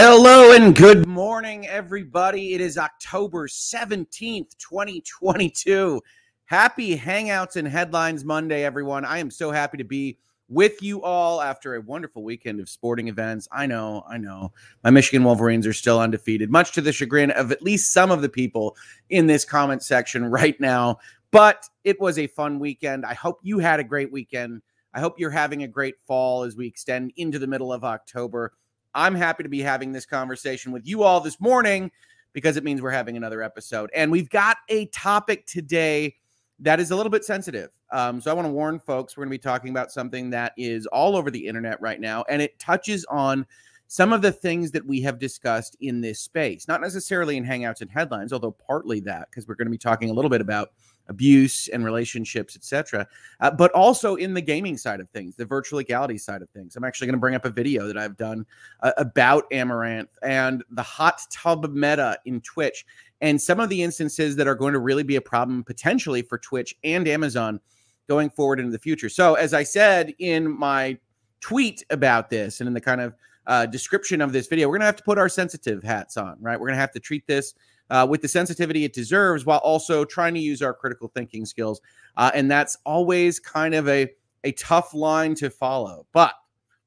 Hello and good morning, everybody. It is October 17th, 2022. Happy Hangouts and Headlines Monday, everyone. I am so happy to be with you all after a wonderful weekend of sporting events. I know, I know. My Michigan Wolverines are still undefeated, much to the chagrin of at least some of the people in this comment section right now. But it was a fun weekend. I hope you had a great weekend. I hope you're having a great fall as we extend into the middle of October. I'm happy to be having this conversation with you all this morning because it means we're having another episode. And we've got a topic today that is a little bit sensitive. Um, so I want to warn folks we're going to be talking about something that is all over the internet right now, and it touches on some of the things that we have discussed in this space, not necessarily in Hangouts and Headlines, although partly that, because we're going to be talking a little bit about abuse and relationships, etc. Uh, but also in the gaming side of things, the virtual legality side of things. I'm actually going to bring up a video that I've done uh, about Amouranth and the hot tub meta in Twitch and some of the instances that are going to really be a problem potentially for Twitch and Amazon going forward into the future. So, as I said in my tweet about this and in the kind of uh, description of this video, we're going to have to put our sensitive hats on, right? We're going to have to treat this uh, with the sensitivity it deserves while also trying to use our critical thinking skills. Uh, and that's always kind of a, a tough line to follow. But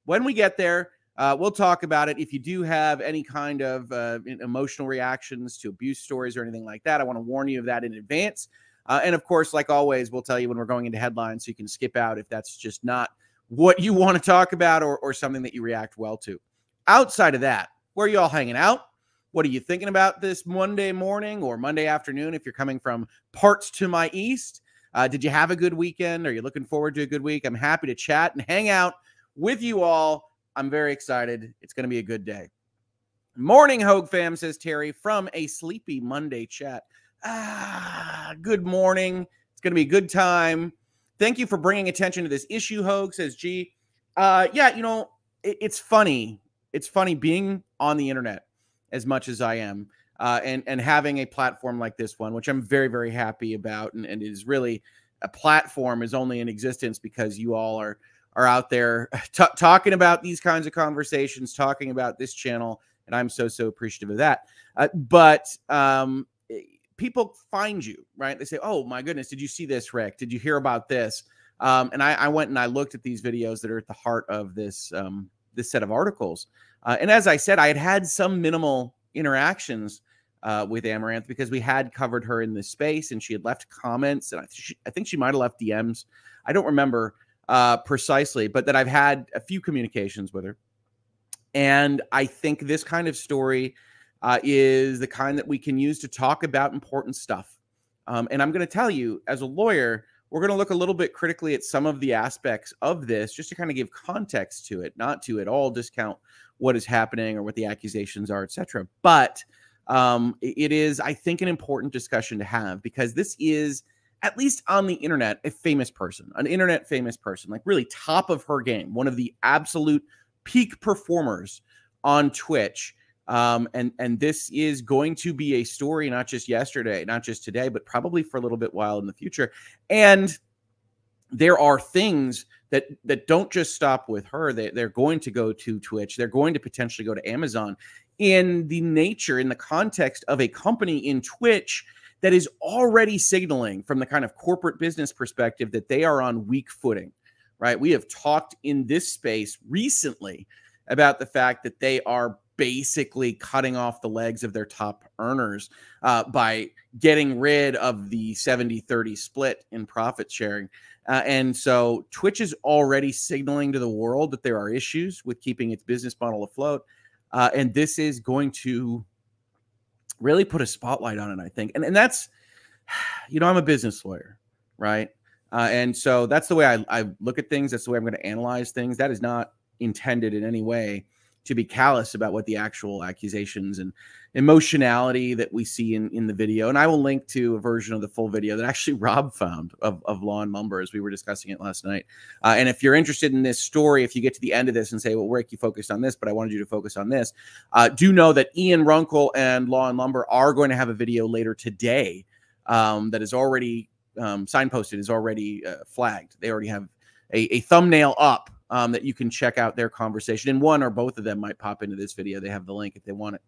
when we get there, uh, we'll talk about it. If you do have any kind of uh, emotional reactions to abuse stories or anything like that, I want to warn you of that in advance. Uh, and of course, like always, we'll tell you when we're going into headlines so you can skip out if that's just not what you want to talk about or, or something that you react well to. Outside of that, where are you all hanging out? What are you thinking about this Monday morning or Monday afternoon if you're coming from parts to my east? Uh, did you have a good weekend? Are you looking forward to a good week? I'm happy to chat and hang out with you all. I'm very excited. It's going to be a good day. Morning, Hoeg fam, says Terry from a sleepy Monday chat. Ah, good morning. It's going to be a good time. Thank you for bringing attention to this issue, Hoeg, says G. Uh, yeah, you know, it, it's funny. It's funny being on the internet as much as I am. Uh, and and having a platform like this one, which I'm very very happy about, and, and is really a platform is only in existence because you all are are out there talking about these kinds of conversations, talking about this channel, and I'm so so appreciative of that. Uh, but um, eh, people find you right. They say, "Oh my goodness, did you see this, Rick? Did you hear about this?" Um, and I, I, went and I looked at these videos that are at the heart of this um, this set of articles. Uh, and as I said, I had had some minimal interactions uh, with Amouranth because we had covered her in this space and she had left comments and I, she, I think she might have left DMs. I don't remember uh, precisely, but that I've had a few communications with her. And I think this kind of story uh, is the kind that we can use to talk about important stuff. Um, and I'm going to tell you, as a lawyer, we're going to look a little bit critically at some of the aspects of this just to kind of give context to it, not to at all discount what is happening or what the accusations are, etc. But um, it is, I think, an important discussion to have because this is, at least on the internet, a famous person, an internet famous person, like really top of her game, one of the absolute peak performers on Twitch. Um, and and this is going to be a story not just yesterday, not just today, but probably for a little bit while in the future. And there are things that that don't just stop with her. They, they're going to go to Twitch. They're going to potentially go to Amazon. In the nature, in the context of a company in Twitch that is already signaling from the kind of corporate business perspective that they are on weak footing, right? We have talked in this space recently about the fact that they are basically cutting off the legs of their top earners uh, by getting rid of the 70 30 split in profit sharing. Uh, and so Twitch is already signaling to the world that there are issues with keeping its business model afloat. Uh, and this is going to really put a spotlight on it, I think. And, and that's, you know, I'm a business lawyer, right? Uh, and so that's the way I, I look at things. That's the way I'm going to analyze things. That is not intended in any way to be callous about what the actual accusations and emotionality that we see in, in the video. And I will link to a version of the full video that actually Rob found of, of Law and Lumber as we were discussing it last night. Uh, and if you're interested in this story, if you get to the end of this and say, well, Rick, you focused on this, but I wanted you to focus on this, uh, do know that Ian Runkle and Law and Lumber are going to have a video later today um, that is already um, signposted, is already uh, flagged. They already have a, a thumbnail up um, that you can check out their conversation. And one or both of them might pop into this video. They have the link if they want it.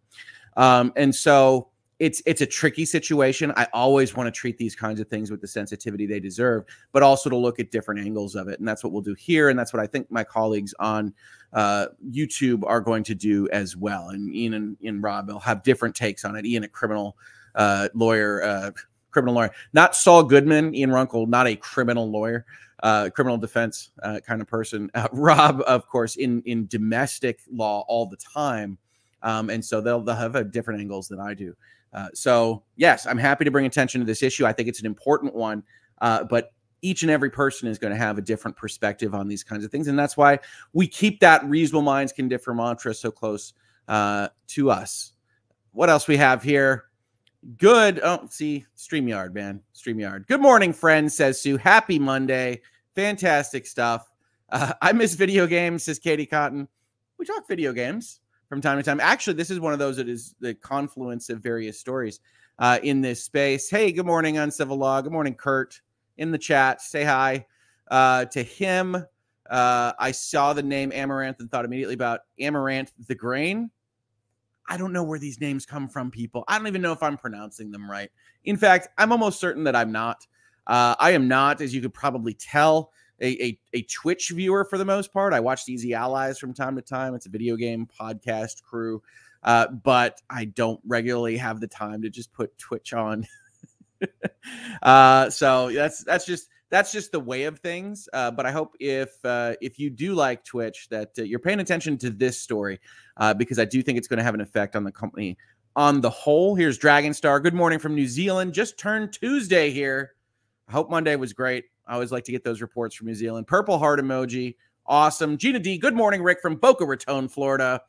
Um, and so it's it's a tricky situation. I always want to treat these kinds of things with the sensitivity they deserve, but also to look at different angles of it. And that's what we'll do here, and that's what I think my colleagues on uh, YouTube are going to do as well. And Ian and, and Rob will have different takes on it. Ian, a criminal uh, lawyer, uh, criminal lawyer, not Saul Goodman. Ian Runkle, not a criminal lawyer. Uh, criminal defense uh, kind of person. Uh, Rob, of course, in in domestic law all the time, um, and so they'll they'll have different angles than I do. Uh, so, yes, I'm happy to bring attention to this issue. I think it's an important one, uh, but each and every person is going to have a different perspective on these kinds of things. And that's why we keep that reasonable minds can differ mantra so close uh, to us. What else we have here? Good. Oh, see, StreamYard, man. StreamYard. Good morning, friends, says Sue. Happy Monday. Fantastic stuff. Uh, I miss video games, says Katie Cotton. We talk video games from time to time. Actually, this is one of those that is the confluence of various stories uh, in this space. Hey, good morning, Uncivil Law. Good morning, Kurt, in the chat. Say hi uh, to him. Uh, I saw the name Amouranth and thought immediately about Amaranth the grain. I don't know where these names come from, people. I don't even know if I'm pronouncing them right. In fact, I'm almost certain that I'm not. Uh, I am not, as you could probably tell a, a, a Twitch viewer for the most part. I watch Easy Allies from time to time. It's a video game podcast crew, uh, but I don't regularly have the time to just put Twitch on. uh, so that's that's just that's just the way of things. Uh, but I hope if uh, if you do like Twitch, that uh, you're paying attention to this story uh, because I do think it's going to have an effect on the company on the whole. Here's Dragon Star. Good morning from New Zealand. Just turned Tuesday here. I hope Monday was great. I always like to get those reports from New Zealand. Purple heart emoji. Awesome. Gina D. Good morning, Rick from Boca Raton, Florida.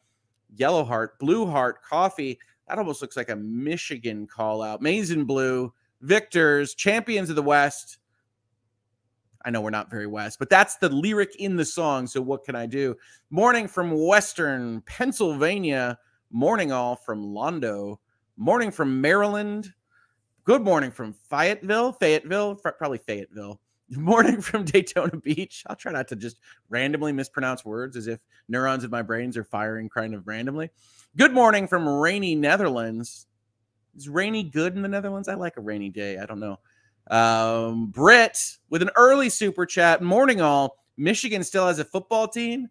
Yellow heart, blue heart, coffee. That almost looks like a Michigan call out. Maize blue. Victors, champions of the West. I know we're not very West, but that's the lyric in the song. So what can I do? Morning from Western Pennsylvania. Morning all from Londo. Morning from Maryland. Good morning from Fayetteville. Fayetteville, probably Fayetteville. Morning from Daytona Beach. I'll try not to just randomly mispronounce words as if neurons in my brains are firing kind of randomly. Good morning from rainy Netherlands. Is rainy good in the Netherlands? I like a rainy day. I don't know. Um, Britt with an early super chat. Morning all. Michigan still has a football team.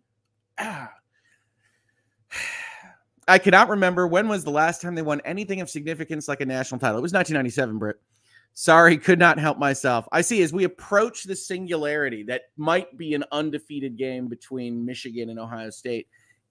Ah. I cannot remember when was the last time they won anything of significance like a national title. It was 1997, Britt. Sorry, could not help myself. I see as we approach the singularity that might be an undefeated game between Michigan and Ohio State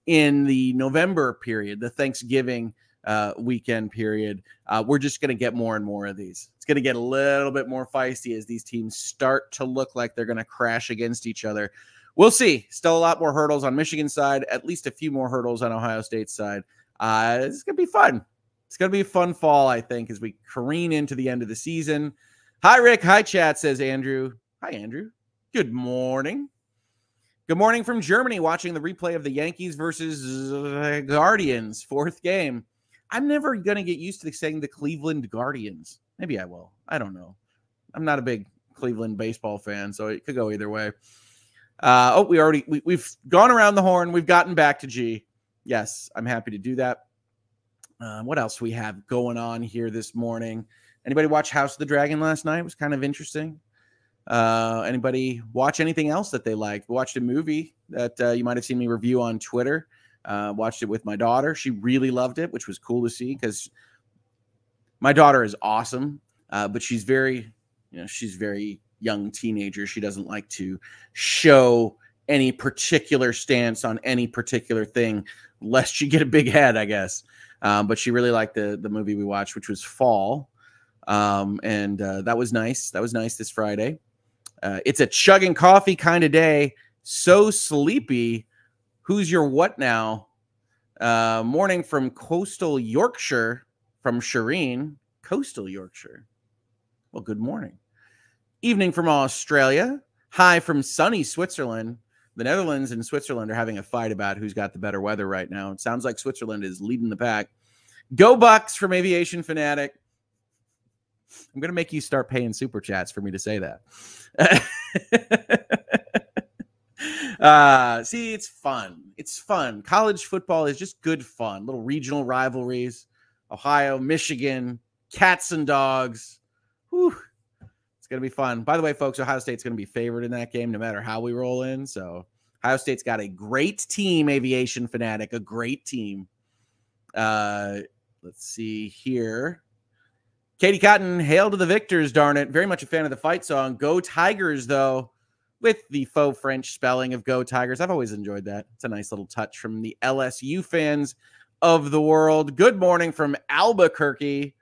in the November period, the Thanksgiving uh, weekend period. Uh, we're just going to get more and more of these. It's going to get a little bit more feisty as these teams start to look like they're going to crash against each other. We'll see. Still a lot more hurdles on Michigan side, at least a few more hurdles on Ohio State side. Uh, it's going to be fun. It's going to be a fun fall, I think, as we careen into the end of the season. Hi, Rick. Hi, chat, says Andrew. Hi, Andrew. Good morning. Good morning from Germany, watching the replay of the Yankees versus uh, Guardians, fourth game. I'm never going to get used to saying the Cleveland Guardians. Maybe I will. I don't know. I'm not a big Cleveland baseball fan, so it could go either way. Uh, oh, we already we, we've gone around the horn. We've gotten back to G. Yes, I'm happy to do that. Uh, what else we have going on here this morning? Anybody watch House of the Dragon last night? It was kind of interesting. Uh, anybody watch anything else that they liked? Watched a movie that uh, you might have seen me review on Twitter. Uh, watched it with my daughter. She really loved it, which was cool to see because my daughter is awesome, uh, but she's very, you know, she's very young teenager. She doesn't like to show any particular stance on any particular thing, lest she get a big head, I guess. Um, but she really liked the the movie we watched, which was Fall, um, and uh, that was nice. That was nice this Friday. Uh, it's a chugging coffee kind of day. So sleepy. Who's your what now? Uh, morning from coastal Yorkshire, from Shireen, coastal Yorkshire. Well, good morning. Evening from Australia. Hi from sunny Switzerland the Netherlands and Switzerland are having a fight about who's got the better weather right now. It sounds like Switzerland is leading the pack. Go Bucks from Aviation Fanatic. I'm going to make you start paying super chats for me to say that. uh, see, it's fun. It's fun. College football is just good fun. Little regional rivalries. Ohio, Michigan, cats and dogs. Whew. It's gonna be fun. By the way, folks, Ohio State's gonna be favored in that game, no matter how we roll in. So Ohio State's got a great team, aviation fanatic, a great team. Uh, let's see here. Katie Cotton, hail to the victors, darn it. Very much a fan of the fight song. Go Tigers, though, with the faux French spelling of Go Tigers. I've always enjoyed that. It's a nice little touch from the LSU fans of the world. Good morning from Albuquerque.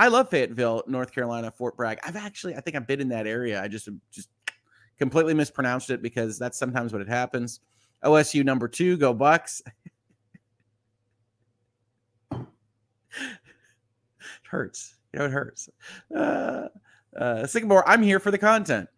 I love Fayetteville, North Carolina, Fort Bragg. I've actually, I think I've been in that area. I just just completely mispronounced it because that's sometimes what it happens. OSU number two, go Bucks. it hurts. You know, it hurts. Uh, uh, Sycamore, I'm here for the content.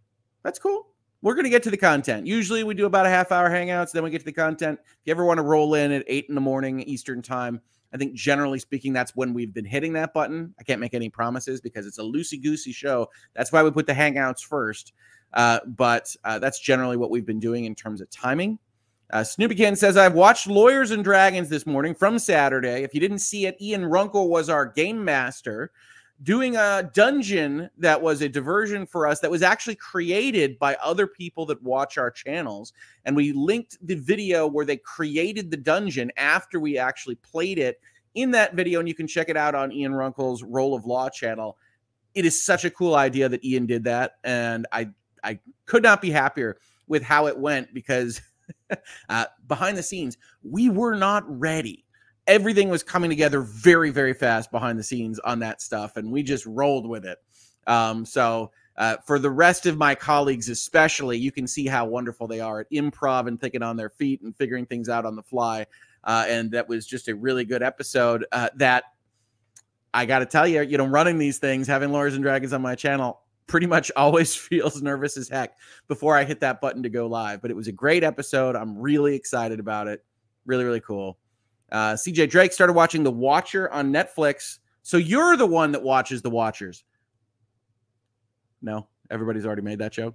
That's cool. We're going to get to the content. Usually we do about a half hour hangouts, then we get to the content. If you ever want to roll in at eight in the morning Eastern time, I think generally speaking, that's when we've been hitting that button. I can't make any promises because it's a loosey goosey show. That's why we put the hangouts first. Uh, but uh, that's generally what we've been doing in terms of timing. Uh, Snoopy Ken says, I've watched Lawyers and Dragons this morning from Saturday. If you didn't see it, Ian Runkle was our game master doing a dungeon that was a diversion for us that was actually created by other people that watch our channels. And we linked the video where they created the dungeon after we actually played it in that video. And you can check it out on Ian Runkle's Roll of Law channel. It is such a cool idea that Ian did that. And I, I could not be happier with how it went because uh, behind the scenes, we were not ready everything was coming together very, very fast behind the scenes on that stuff, and we just rolled with it. Um, so uh, for the rest of my colleagues, especially, you can see how wonderful they are at improv and thinking on their feet and figuring things out on the fly. Uh, and that was just a really good episode. Uh, that I got to tell you, you know, running these things, having Lawyers and Dragons on my channel, pretty much always feels nervous as heck before I hit that button to go live. But it was a great episode. I'm really excited about it. Really, really cool. Uh, CJ Drake started watching The Watcher on Netflix. So you're the one that watches The Watchers. No, everybody's already made that joke.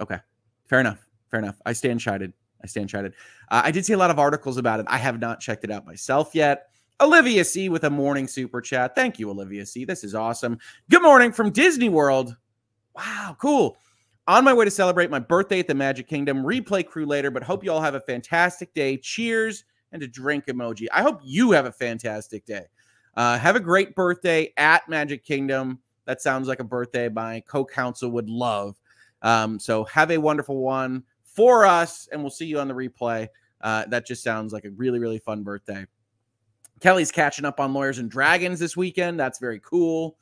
Okay, fair enough. Fair enough. I stand chided. I stand chided. Uh, I did see a lot of articles about it. I have not checked it out myself yet. Olivia C with a morning super chat. Thank you, Olivia C. This is awesome. Good morning from Disney World. Wow, cool. On my way to celebrate my birthday at the Magic Kingdom. Replay crew later, but hope you all have a fantastic day. Cheers and a drink emoji. I hope you have a fantastic day. Uh, have a great birthday at Magic Kingdom. That sounds like a birthday my co counsel would love. Um, so have a wonderful one for us, and we'll see you on the replay. Uh, that just sounds like a really, really fun birthday. Kelly's catching up on Lawyers and Dragons this weekend. That's very cool.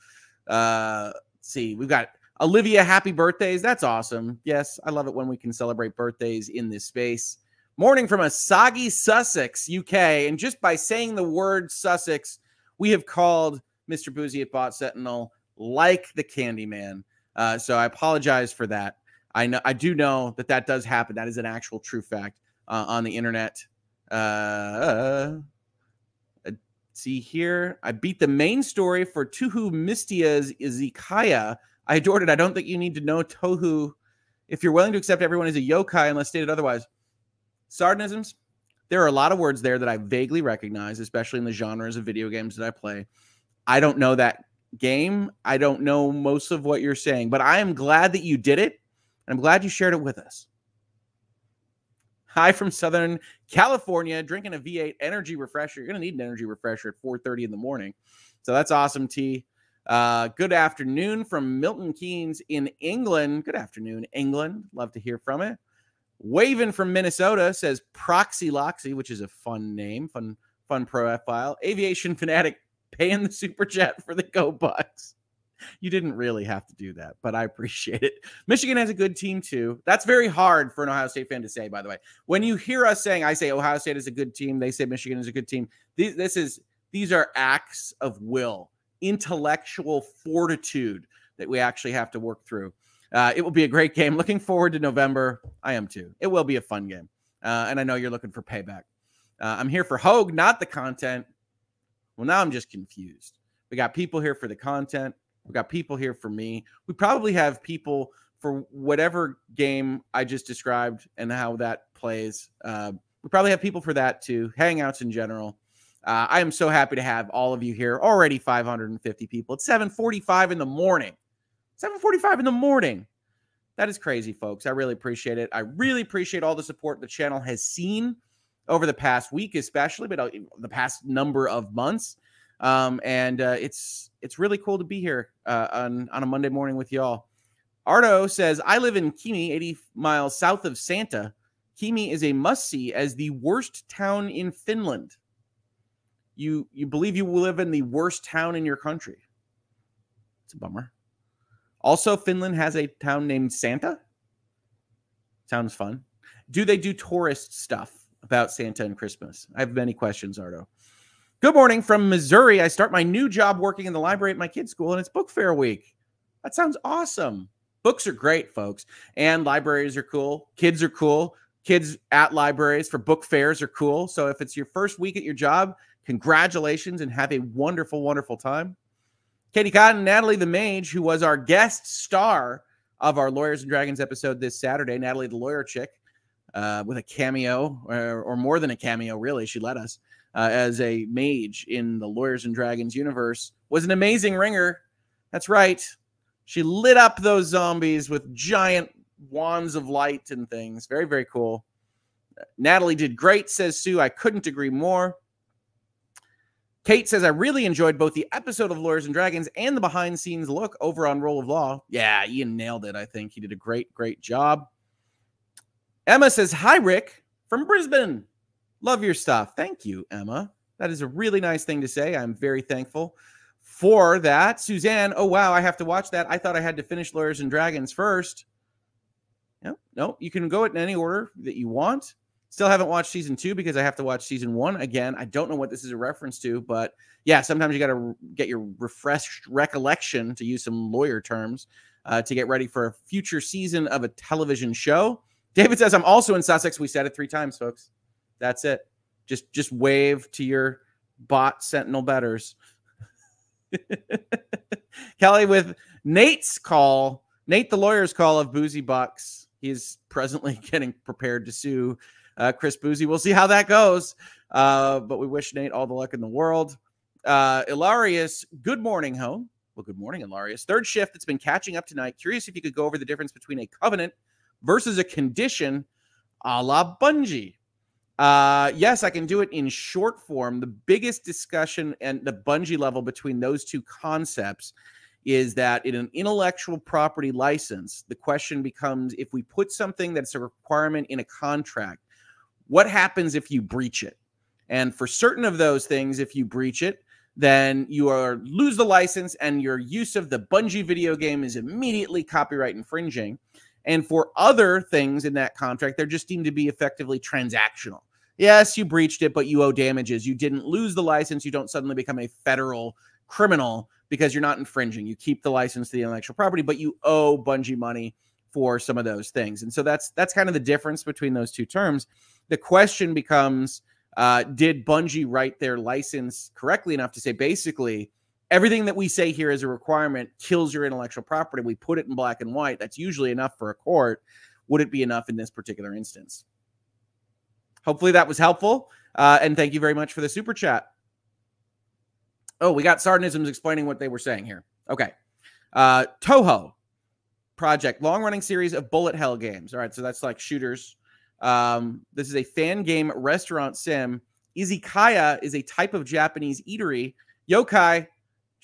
Uh, see, we've got Olivia, happy birthdays. That's awesome. Yes, I love it when we can celebrate birthdays in this space. Morning from a soggy Sussex, UK. And just by saying the word Sussex, we have called Mr. Bouzy at Bot Sentinel like the Candyman. Uh, so I apologize for that. I know I do know that that does happen. That is an actual true fact uh, on the internet. Uh, see here, I beat the main story for Touhou Mystia's Izakaya. I adored it. I don't think you need to know Touhou if you're willing to accept everyone as a yokai unless stated otherwise. Sardanisms, there are a lot of words there that I vaguely recognize, especially in the genres of video games that I play. I don't know that game. I don't know most of what you're saying, but I am glad that you did it. And I'm glad you shared it with us. Hi from Southern California, drinking a V8 energy refresher. You're going to need an energy refresher at 4:30 in the morning. So that's awesome, T. Uh, good afternoon from Milton Keynes in England. Good afternoon, England. Love to hear from it. Waven from Minnesota says Proxy Loxy, which is a fun name, fun, fun profile. Aviation Fanatic paying the super chat for the Go Bucks. You didn't really have to do that, but I appreciate it. Michigan has a good team too. That's very hard for an Ohio State fan to say, by the way. When you hear us saying, I say Ohio State is a good team, they say Michigan is a good team. These, this is these are acts of will, intellectual fortitude that we actually have to work through. Uh, it will be a great game. Looking forward to November. I am too. It will be a fun game. Uh, and I know you're looking for payback. Uh, I'm here for Hoeg, not the content. Well, now I'm just confused. We got people here for the content. We got people here for me. We probably have people for whatever game I just described and how that plays. Uh, we probably have people for that too. Hangouts in general. Uh, I am so happy to have all of you here. Already 550 people. It's 7:45 in the morning. 7:45 in the morning. That is crazy, folks. I really appreciate it. I really appreciate all the support the channel has seen over the past week, especially, but uh, the past number of months. Um, and uh, it's it's really cool to be here uh, on on a Monday morning with y'all. Ardo says, I live in Kymi, 80 miles south of Santa. Kymi is a must see as the worst town in Finland. You you believe you live in the worst town in your country. It's a bummer. Also, Finland has a town named Santa. Sounds fun. Do they do tourist stuff about Santa and Christmas? I have many questions, Ardo. Good morning from Missouri. I start my new job working in the library at my kid's school, and it's book fair week. That sounds awesome. Books are great, folks, and libraries are cool. Kids are cool. Kids at libraries for book fairs are cool. So if it's your first week at your job, congratulations and have a wonderful, wonderful time. Katie Cotton, Natalie the Mage, who was our guest star of our Lawyers and Dragons episode this Saturday, Natalie the lawyer chick, uh, with a cameo or, or, more than a cameo, really. She let us uh, as a mage in the Lawyers and Dragons universe, was an amazing ringer. That's right. She lit up those zombies with giant wands of light and things. Very, very cool. Natalie did great, says Sue. I couldn't agree more. Kate says, I really enjoyed both the episode of Lawyers and Dragons and the behind scenes look over on Roll of Law. Yeah, Ian nailed it. I think he did a great, great job. Emma says, Hi, Rick from Brisbane. Love your stuff. Thank you, Emma. That is a really nice thing to say. I'm very thankful for that. Suzanne, oh wow, I have to watch that. I thought I had to finish Lawyers and Dragons first. No, no, you can go in any order that you want. Still haven't watched season two because I have to watch season one again. I don't know what this is a reference to, but yeah, sometimes you got to get your refreshed recollection to use some lawyer terms uh, to get ready for a future season of a television show. David says, I'm also in Sussex. We said it three times, folks. That's it. Just just wave to your bot sentinel betters. Kelly with Nate's call, Nate the lawyer's call of Bouzy Bucks. He's presently getting prepared to sue uh, Chris Bouzy. We'll see how that goes. Uh, but we wish Nate all the luck in the world. Uh, Ilarius, good morning, home. Well, good morning, Ilarius. Third shift that's been catching up tonight. Curious if you could go over the difference between a covenant versus a condition a la Bungie. Uh, yes, I can do it in short form. The biggest discussion and the Bungie level between those two concepts is that in an intellectual property license, the question becomes if we put something that's a requirement in a contract, what happens if you breach it? And for certain of those things, if you breach it, then you are lose the license and your use of the Bungie video game is immediately copyright infringing. And for other things in that contract, they're just deemed to be effectively transactional. Yes, you breached it, but you owe damages. You didn't lose the license. You don't suddenly become a federal criminal because you're not infringing. You keep the license to the intellectual property, but you owe Bungie money for some of those things. And so that's that's kind of the difference between those two terms. The question becomes uh, did Bungie write their license correctly enough to say basically everything that we say here as a requirement kills your intellectual property. We put it in black and white. That's usually enough for a court. Would it be enough in this particular instance? Hopefully that was helpful. Uh, and thank you very much for the super chat. Oh, we got Sardanisms explaining what they were saying here. Okay. Uh, Touhou project, long running series of bullet hell games. All right. So that's like shooters. Um, this is a fan game restaurant sim. Izakaya is a type of Japanese eatery. Yokai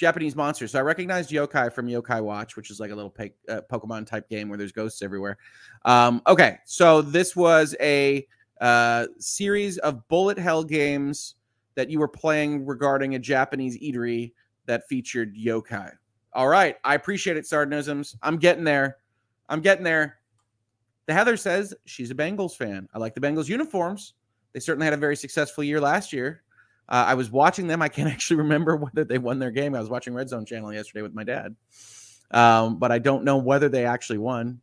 Japanese monsters. So I recognized yokai from Yokai Watch, which is like a little pe- uh, Pokemon type game where there's ghosts everywhere. Um, okay, so this was a uh, series of bullet hell games that you were playing regarding a Japanese eatery that featured yokai. All right, I appreciate it, Sardanisms. I'm getting there. I'm getting there. The Heather says she's a Bengals fan. I like the Bengals uniforms. They certainly had a very successful year last year. Uh, I was watching them. I can't actually remember whether they won their game. I was watching Red Zone Channel yesterday with my dad, um, but I don't know whether they actually won.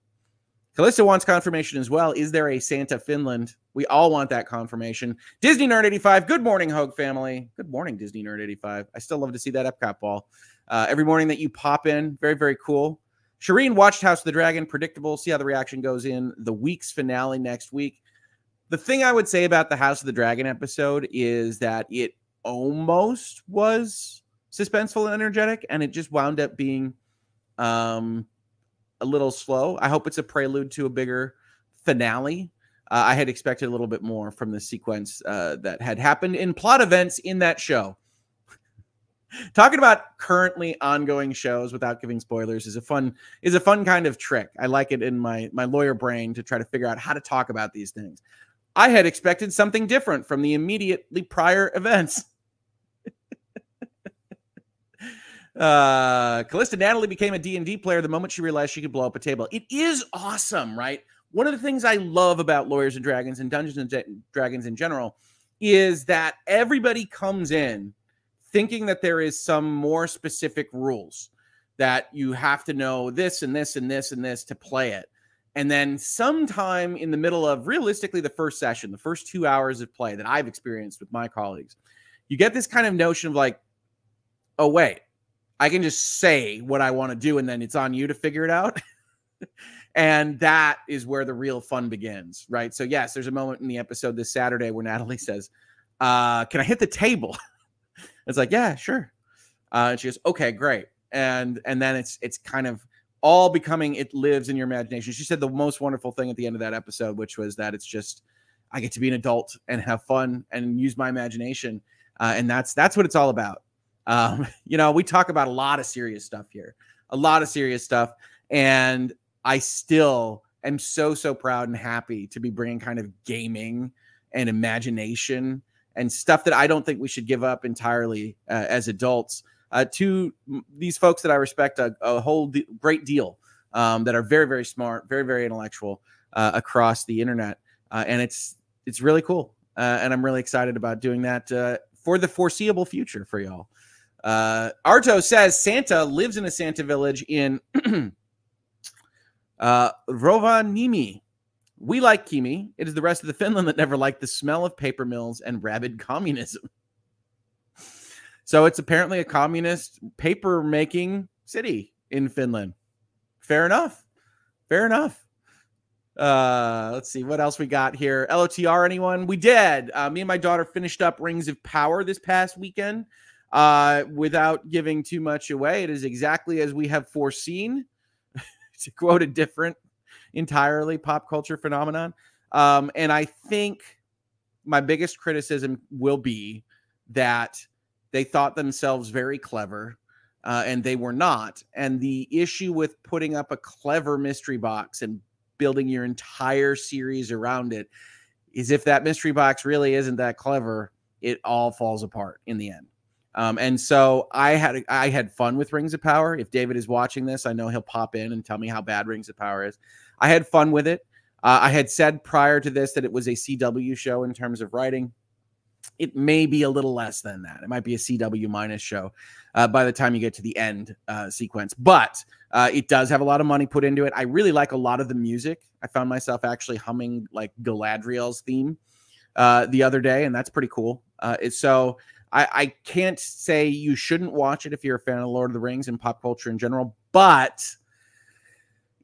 Calista wants confirmation as well. Is there a Santa Finland? We all want that confirmation. Disney Nerd 85. Good morning, Hoeg family. Good morning, Disney Nerd 85. I still love to see that Epcot ball. Uh, every morning that you pop in, very, very cool. Shireen watched House of the Dragon, predictable. See how the reaction goes in the week's finale next week. The thing I would say about the House of the Dragon episode is that it almost was suspenseful and energetic, and it just wound up being um, a little slow. I hope it's a prelude to a bigger finale. Uh, I had expected a little bit more from the sequence uh, that had happened in plot events in that show. Talking about currently ongoing shows without giving spoilers is a fun is a fun kind of trick. I like it in my my lawyer brain to try to figure out how to talk about these things. I had expected something different from the immediately prior events. uh Callista Natalie became a D&D player the moment she realized she could blow up a table. It is awesome, right? One of the things I love about Lawyers and Dragons and Dungeons and Dragons in general is that everybody comes in thinking that there is some more specific rules that you have to know this and this and this and this to play it. And then sometime in the middle of realistically the first session, the first two hours of play that I've experienced with my colleagues, you get this kind of notion of like, oh, wait, I can just say what I want to do and then it's on you to figure it out. and that is where the real fun begins, right? So, yes, there's a moment in the episode this Saturday where Natalie says, uh, Can I hit the table? It's like, yeah, sure. Uh, and she goes, okay, great. And and then it's it's kind of all becoming it lives in your imagination. She said the most wonderful thing at the end of that episode, which was that it's just I get to be an adult and have fun and use my imagination, uh, and that's that's what it's all about. Um, you know, we talk about a lot of serious stuff here, a lot of serious stuff, and I still am so so proud and happy to be bringing kind of gaming and imagination and stuff that I don't think we should give up entirely uh, as adults uh, to these folks that I respect a, a whole de- great deal um, that are very, very smart, very, very intellectual uh, across the internet. Uh, and it's it's really cool. Uh, and I'm really excited about doing that uh, for the foreseeable future for y'all. Arto says Santa lives in a Santa village in Rovaniemi, we like Kymi. It is the rest of the Finland that never liked the smell of paper mills and rabid communism. So it's apparently a communist paper making city in Finland. Fair enough. Fair enough. Uh, let's see what else we got here. LOTR, anyone? We did. Uh, me and my daughter finished up Rings of Power this past weekend. Uh, without giving too much away, it is exactly as we have foreseen. to quote a different entirely pop culture phenomenon. Um, and I think my biggest criticism will be that they thought themselves very clever uh, and they were not. And the issue with putting up a clever mystery box and building your entire series around it is if that mystery box really isn't that clever, it all falls apart in the end. Um, and so I had I had fun with Rings of Power. If David is watching this, I know he'll pop in and tell me how bad Rings of Power is. I had fun with it. Uh, I had said prior to this that it was a CW show in terms of writing. It may be a little less than that. It might be a CW minus show uh, by the time you get to the end uh, sequence, but uh, it does have a lot of money put into it. I really like a lot of the music. I found myself actually humming like Galadriel's theme uh, the other day, and that's pretty cool. Uh, so I, I can't say you shouldn't watch it if you're a fan of Lord of the Rings and pop culture in general, but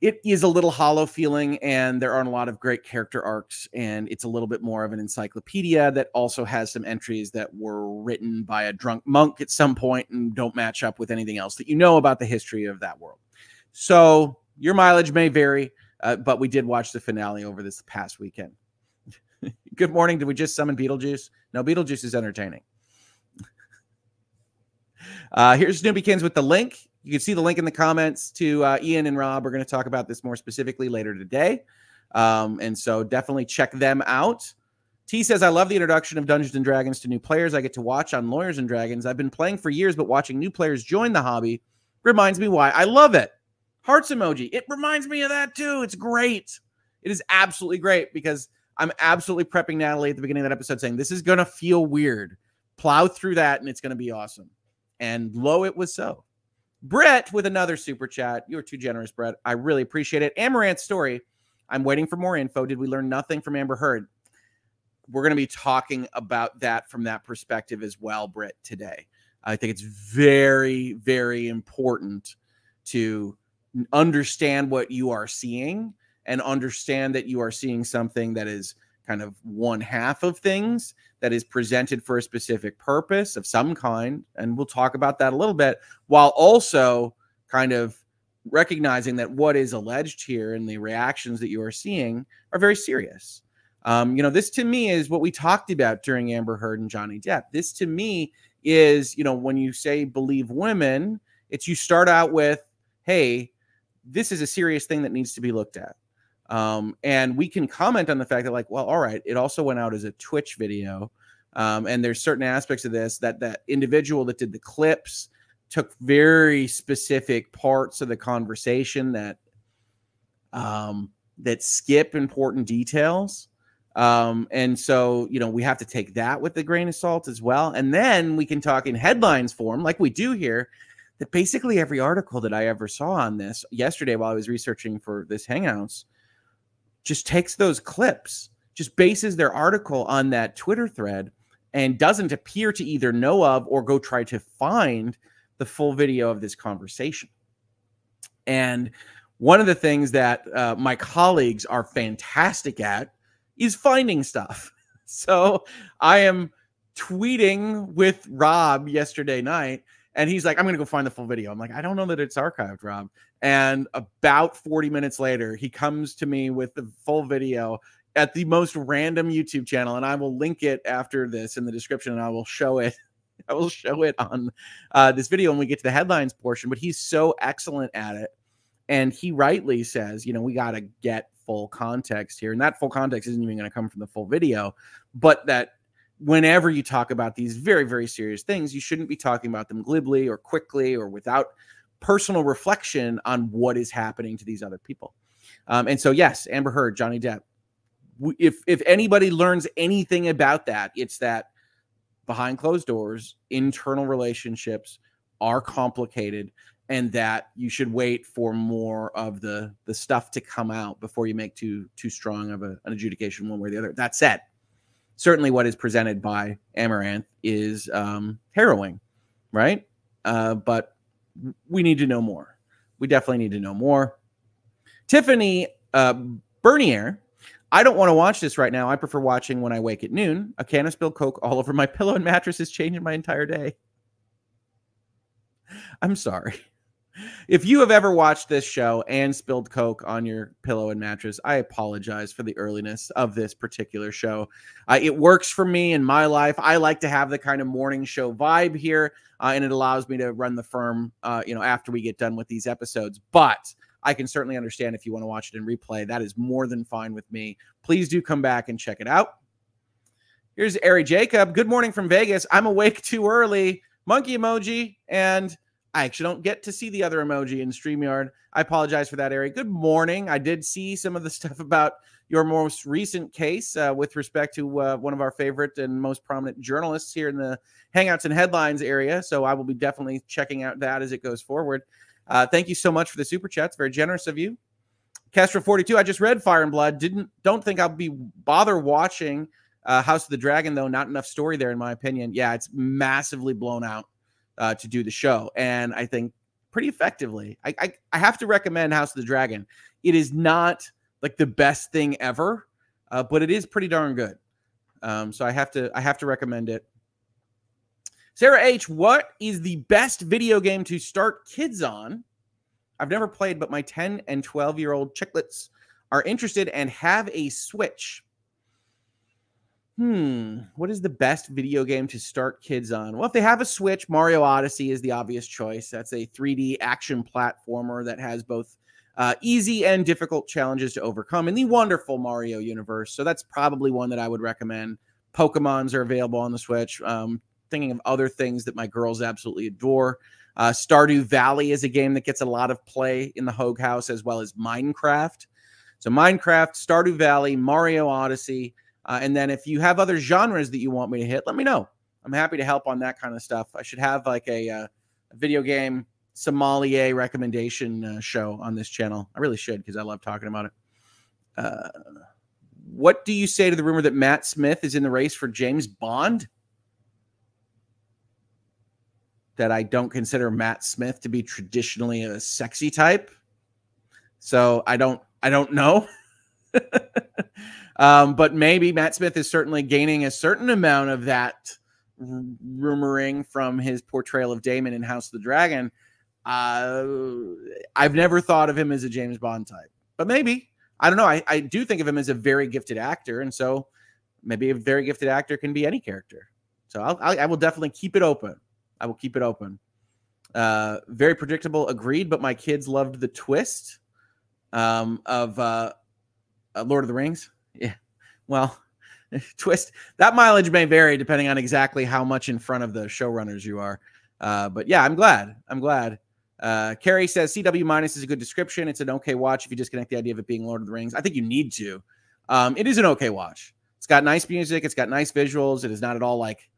it is a little hollow feeling and there aren't a lot of great character arcs and it's a little bit more of an encyclopedia that also has some entries that were written by a drunk monk at some point and don't match up with anything else that you know about the history of that world. So your mileage may vary uh, but we did watch the finale over this past weekend. Good morning. Did we just summon beetlejuice? No beetlejuice is entertaining. Uh, here's Snoopykins with the link. You can see the link in the comments to uh, Ian and Rob. We're going to talk about this more specifically later today. Um, and so definitely check them out. T says, I love the introduction of Dungeons and Dragons to new players I get to watch on Lawyers and Dragons. I've been playing for years, but watching new players join the hobby reminds me why I love it. Hearts emoji. It reminds me of that too. It's great. It is absolutely great because I'm absolutely prepping Natalie at the beginning of that episode saying, This is going to feel weird. Plow through that and it's going to be awesome. And lo, it was so. Brett with another super chat. You were too generous, Brett. I really appreciate it. Amouranth's story. I'm waiting for more info. Did we learn nothing from Amber Heard? We're going to be talking about that from that perspective as well, Brett, today. I think it's very, very important to understand what you are seeing and understand that you are seeing something that is kind of one half of things that is presented for a specific purpose of some kind. And we'll talk about that a little bit while also kind of recognizing that what is alleged here and the reactions that you are seeing are very serious. Um, you know, this to me is what we talked about during Amber Heard and Johnny Depp. This to me is, you know, when you say believe women, it's you start out with, hey, this is a serious thing that needs to be looked at. Um, and we can comment on the fact that, like, well, all right, it also went out as a Twitch video. Um, and there's certain aspects of this that that individual that did the clips took very specific parts of the conversation that um, that skip important details. Um, and so, you know, we have to take that with a grain of salt as well. And then we can talk in headlines form, like we do here, that basically every article that I ever saw on this yesterday while I was researching for this Hangouts just takes those clips, just bases their article on that Twitter thread and doesn't appear to either know of or go try to find the full video of this conversation. And one of the things that uh, my colleagues are fantastic at is finding stuff. So I am tweeting with Rob yesterday night, and he's like, I'm going to go find the full video. I'm like, I don't know that it's archived, Rob. And about 40 minutes later, he comes to me with the full video at the most random YouTube channel, and I will link it after this in the description, and I will show it. I will show it on uh, this video when we get to the headlines portion. But he's so excellent at it, and he rightly says, you know, we got to get full context here. And that full context isn't even going to come from the full video, but that whenever you talk about these very, very serious things, you shouldn't be talking about them glibly or quickly or without personal reflection on what is happening to these other people. Um, and so, yes, Amber Heard, Johnny Depp. If if anybody learns anything about that, it's that behind closed doors, internal relationships are complicated and that you should wait for more of the the stuff to come out before you make too too strong of a, an adjudication one way or the other. That said, certainly what is presented by Amouranth is um, harrowing, right? Uh, but we need to know more. We definitely need to know more. Tiffany uh, Bernier, I don't want to watch this right now. I prefer watching when I wake at noon. A can of spilled Coke all over my pillow and mattress is changing my entire day. I'm sorry. If you have ever watched this show and spilled Coke on your pillow and mattress, I apologize for the earliness of this particular show. Uh, it works for me in my life. I like to have the kind of morning show vibe here, uh, and it allows me to run the firm, uh, you know, after we get done with these episodes. But I can certainly understand if you want to watch it in replay. That is more than fine with me. Please do come back and check it out. Here's Ari Jacob. Good morning from Vegas. I'm awake too early. Monkey emoji and I actually don't get to see the other emoji in StreamYard. I apologize for that, Eric. Good morning. I did see some of the stuff about your most recent case uh, with respect to uh, one of our favorite and most prominent journalists here in the Hangouts and Headlines area. So I will be definitely checking out that as it goes forward. Uh, thank you so much for the super chats. Very generous of you. Castro 42. I just read Fire and Blood. Didn't don't think I'll be bother watching uh, House of the Dragon though. Not enough story there in my opinion. Yeah, it's massively blown out uh, to do the show, and I think pretty effectively. I, I, I have to recommend House of the Dragon. It is not like the best thing ever, uh, but it is pretty darn good. Um, so I have to I have to recommend it. Sarah H, what is the best video game to start kids on? I've never played, but my 10 and 12 year old chicklets are interested and have a Switch hmm, what is the best video game to start kids on? Well, if they have a Switch, Mario Odyssey is the obvious choice. That's a 3D action platformer that has both uh, easy and difficult challenges to overcome in the wonderful Mario universe. So that's probably one that I would recommend. Pokemons are available on the Switch. Um, thinking of other things that my girls absolutely adore. Uh, Stardew Valley is a game that gets a lot of play in the Hoeg House, as well as Minecraft. So Minecraft, Stardew Valley, Mario Odyssey. Uh, and then if you have other genres that you want me to hit, let me know. I'm happy to help on that kind of stuff. I should have like a, uh, a video game sommelier recommendation uh, show on this channel. I really should because I love talking about it. Uh, what do you say to the rumor that Matt Smith is in the race for James Bond? That I don't consider Matt Smith to be traditionally a sexy type. So I don't I don't know. um, but maybe Matt Smith is certainly gaining a certain amount of that rumoring from his portrayal of Daemon in House of the Dragon. Uh, I've never thought of him as a James Bond type, but maybe I don't know. I, I do think of him as a very gifted actor, and so maybe a very gifted actor can be any character. So I'll, I, I will definitely keep it open. I will keep it open. Uh, very predictable, agreed. But my kids loved the twist um, of uh, uh, Lord of the Rings. Yeah, well, twist that mileage may vary depending on exactly how much in front of the showrunners you are. Uh, but yeah, I'm glad. I'm glad. Uh, Carrie says CW minus is a good description. It's an okay watch if you disconnect the idea of it being Lord of the Rings. I think you need to. Um, it is an okay watch. It's got nice music. It's got nice visuals. It is not at all like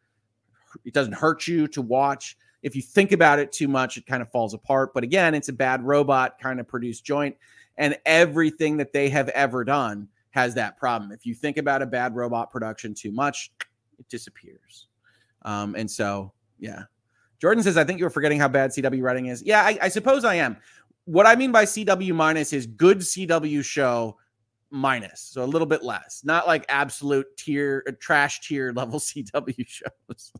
it doesn't hurt you to watch. If you think about it too much, it kind of falls apart. But again, it's a bad robot kind of produced joint, and everything that they have ever done has that problem. If you think about a bad robot production too much, it disappears. Um, and so, yeah. Jordan says, I think you're forgetting how bad CW writing is. Yeah, I, I suppose I am. What I mean by CW minus is good CW show minus, so a little bit less, not like absolute tier, uh, trash tier level CW shows,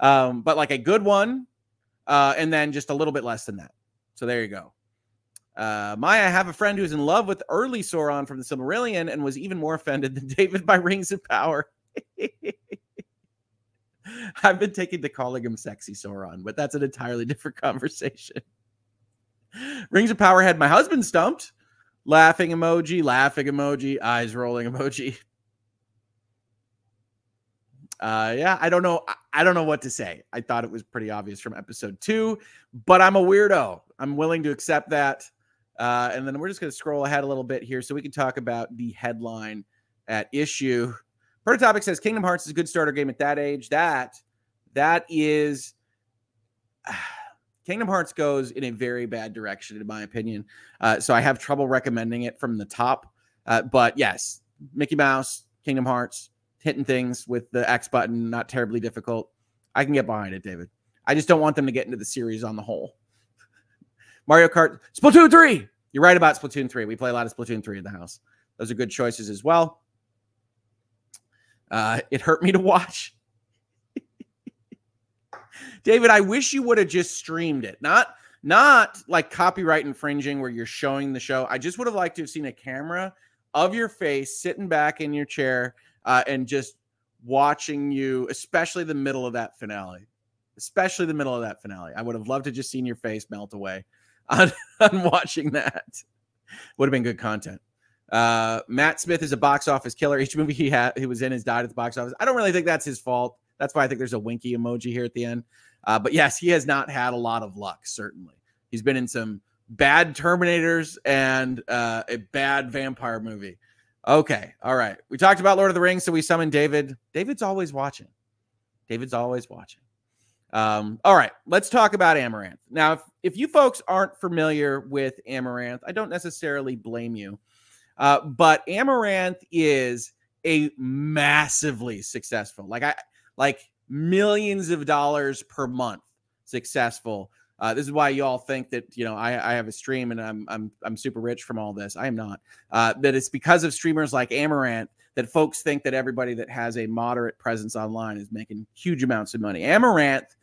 um, but like a good one, uh, and then just a little bit less than that. So there you go. Uh, Maya, I have a friend who's in love with early Sauron from the Silmarillion and was even more offended than David by Rings of Power. I've been taken to calling him sexy Sauron, but that's an entirely different conversation. Rings of Power had my husband stumped. Laughing emoji, laughing emoji, eyes rolling emoji. Uh, yeah, I don't know. I don't know what to say. I thought it was pretty obvious from episode two, but I'm a weirdo. I'm willing to accept that. Uh, and then we're just going to scroll ahead a little bit here so we can talk about the headline at issue. Prototopic says Kingdom Hearts is a good starter game at that age. That that is Kingdom Hearts goes in a very bad direction, in my opinion. Uh, so I have trouble recommending it from the top. Uh, but yes, Mickey Mouse, Kingdom Hearts, hitting things with the X button, not terribly difficult. I can get behind it, David. I just don't want them to get into the series on the whole. Mario Kart, Splatoon 3. You're right about Splatoon 3. We play a lot of Splatoon 3 in the house. Those are good choices as well. Uh, it hurt me to watch. David, I wish you would have just streamed it. Not not like copyright infringing where you're showing the show. I just would have liked to have seen a camera of your face sitting back in your chair uh, and just watching you, especially the middle of that finale. Especially the middle of that finale. I would have loved to just seen your face melt away on, on watching that. Would have been good content. Uh, Matt Smith is a box office killer. Each movie he had he was in has died at the box office. I don't really think that's his fault. That's why I think there's a winky emoji here at the end. Uh, but yes, he has not had a lot of luck. Certainly, he's been in some bad Terminators and uh, a bad vampire movie. Okay, all right. We talked about Lord of the Rings, so we summoned David. David's always watching. David's always watching. Um, all right, let's talk about Amouranth. Now, if, if you folks aren't familiar with Amouranth, I don't necessarily blame you. Uh, but Amouranth is a massively successful, like I like millions of dollars per month successful. Uh, this is why you all think that you know I, I have a stream and I'm I'm I'm super rich from all this. I am not. Uh, that it's because of streamers like Amouranth that folks think that everybody that has a moderate presence online is making huge amounts of money. Amouranth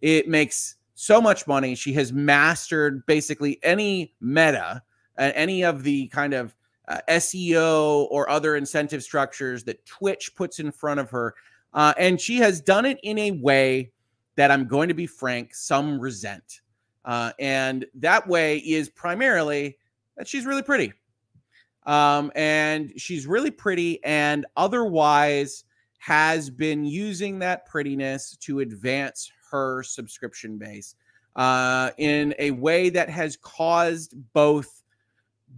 it makes so much money. She has mastered basically any meta, uh, any of the kind of uh, SEO or other incentive structures that Twitch puts in front of her. Uh, and she has done it in a way that I'm going to be frank, some resent. Uh, and that way is primarily that she's really pretty. Um, and she's really pretty and otherwise has been using that prettiness to advance her subscription base uh, in a way that has caused both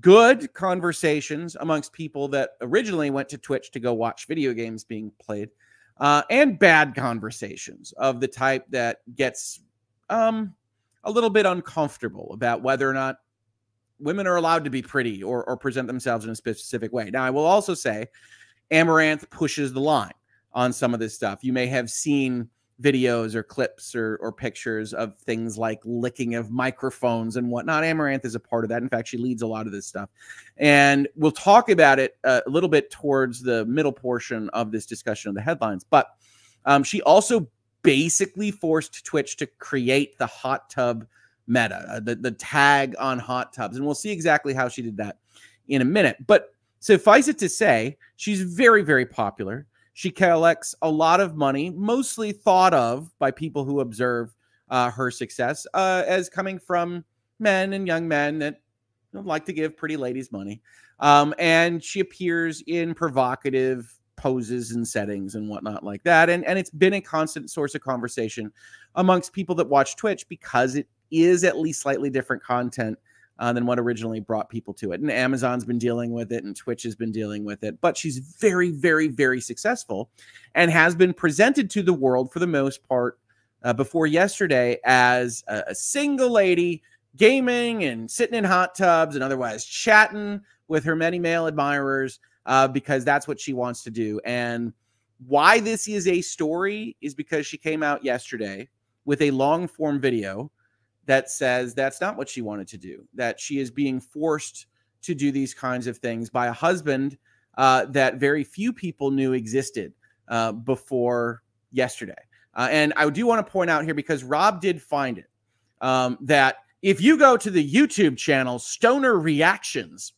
good conversations amongst people that originally went to Twitch to go watch video games being played, uh, and bad conversations of the type that gets um, a little bit uncomfortable about whether or not women are allowed to be pretty or, or present themselves in a specific way. Now, I will also say Amouranth pushes the line on some of this stuff. You may have seen videos or clips or, or pictures of things like licking of microphones and whatnot. Amouranth is a part of that. In fact, she leads a lot of this stuff. And we'll talk about it uh, a little bit towards the middle portion of this discussion of the headlines. But um, she also basically forced Twitch to create the hot tub meta, uh, the, the tag on hot tubs. And we'll see exactly how she did that in a minute. But suffice it to say, she's very, very popular. She collects a lot of money, mostly thought of by people who observe uh, her success uh, as coming from men and young men that like to give pretty ladies money. Um, and she appears in provocative poses and settings and whatnot like that. And, and it's been a constant source of conversation amongst people that watch Twitch because it is at least slightly different content uh, than what originally brought people to it. And Amazon's been dealing with it, and Twitch has been dealing with it. But she's very, very, very successful and has been presented to the world for the most part uh, before yesterday as a, a single lady gaming and sitting in hot tubs and otherwise chatting with her many male admirers uh, because that's what she wants to do. And why this is a story is because she came out yesterday with a long form video that says that's not what she wanted to do, that she is being forced to do these kinds of things by a husband uh, that very few people knew existed uh, before yesterday. Uh, and I do want to point out here because Rob did find it um, that if you go to the YouTube channel Stoner Reactions,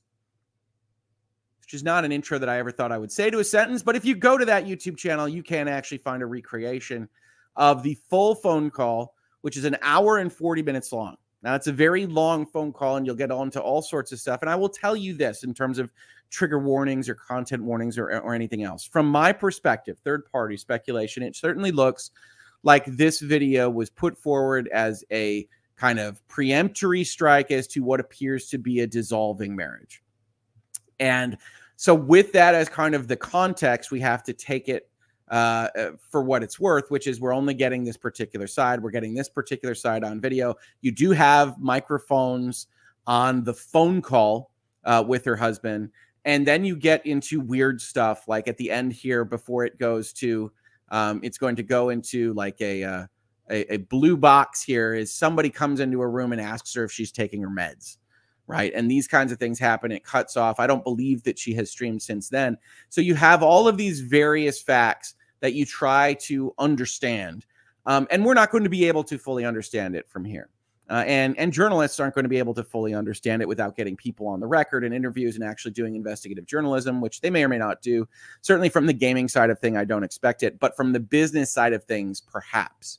which is not an intro that I ever thought I would say to a sentence, but if you go to that YouTube channel, you can actually find a recreation of the full phone call which is an hour and 40 minutes long. Now, it's a very long phone call, and you'll get on to all sorts of stuff. And I will tell you this in terms of trigger warnings or content warnings or, or anything else. From my perspective, third party speculation, it certainly looks like this video was put forward as a kind of preemptory strike as to what appears to be a dissolving marriage. And so, with that as kind of the context, we have to take it uh, uh, for what it's worth, which is we're only getting this particular side. We're getting this particular side on video. You do have microphones on the phone call uh, with her husband. And then you get into weird stuff like at the end here before it goes to, um, it's going to go into like a, uh, a, a blue box here is somebody comes into a room and asks her if she's taking her meds right? And these kinds of things happen. It cuts off. I don't believe that she has streamed since then. So you have all of these various facts that you try to understand. Um, and we're not going to be able to fully understand it from here. Uh, and and journalists aren't going to be able to fully understand it without getting people on the record and interviews and actually doing investigative journalism, which they may or may not do. Certainly from the gaming side of thing, I don't expect it, but from the business side of things, perhaps.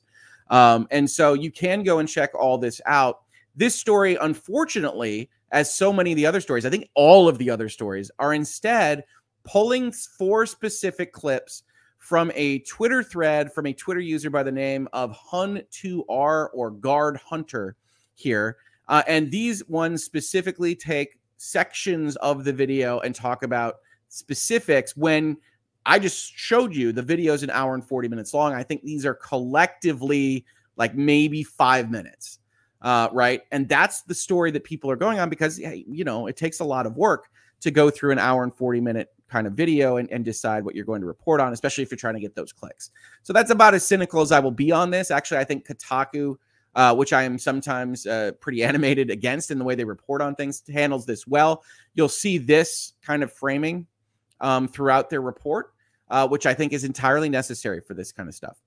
Um, and so you can go and check all this out. This story, unfortunately, as so many of the other stories, I think all of the other stories are instead pulling four specific clips from a Twitter thread from a Twitter user by the name of Hun2R or Guard Hunter here. Uh, and these ones specifically take sections of the video and talk about specifics when I just showed you the video is an hour and 40 minutes long. I think these are collectively like maybe five minutes. Uh, right. And that's the story that people are going on because, you know, it takes a lot of work to go through an hour and 40 minute kind of video and, and decide what you're going to report on, especially if you're trying to get those clicks. So that's about as cynical as I will be on this. Actually, I think Kotaku, uh, which I am sometimes uh, pretty animated against in the way they report on things, handles this well. You'll see this kind of framing um, throughout their report, uh, which I think is entirely necessary for this kind of stuff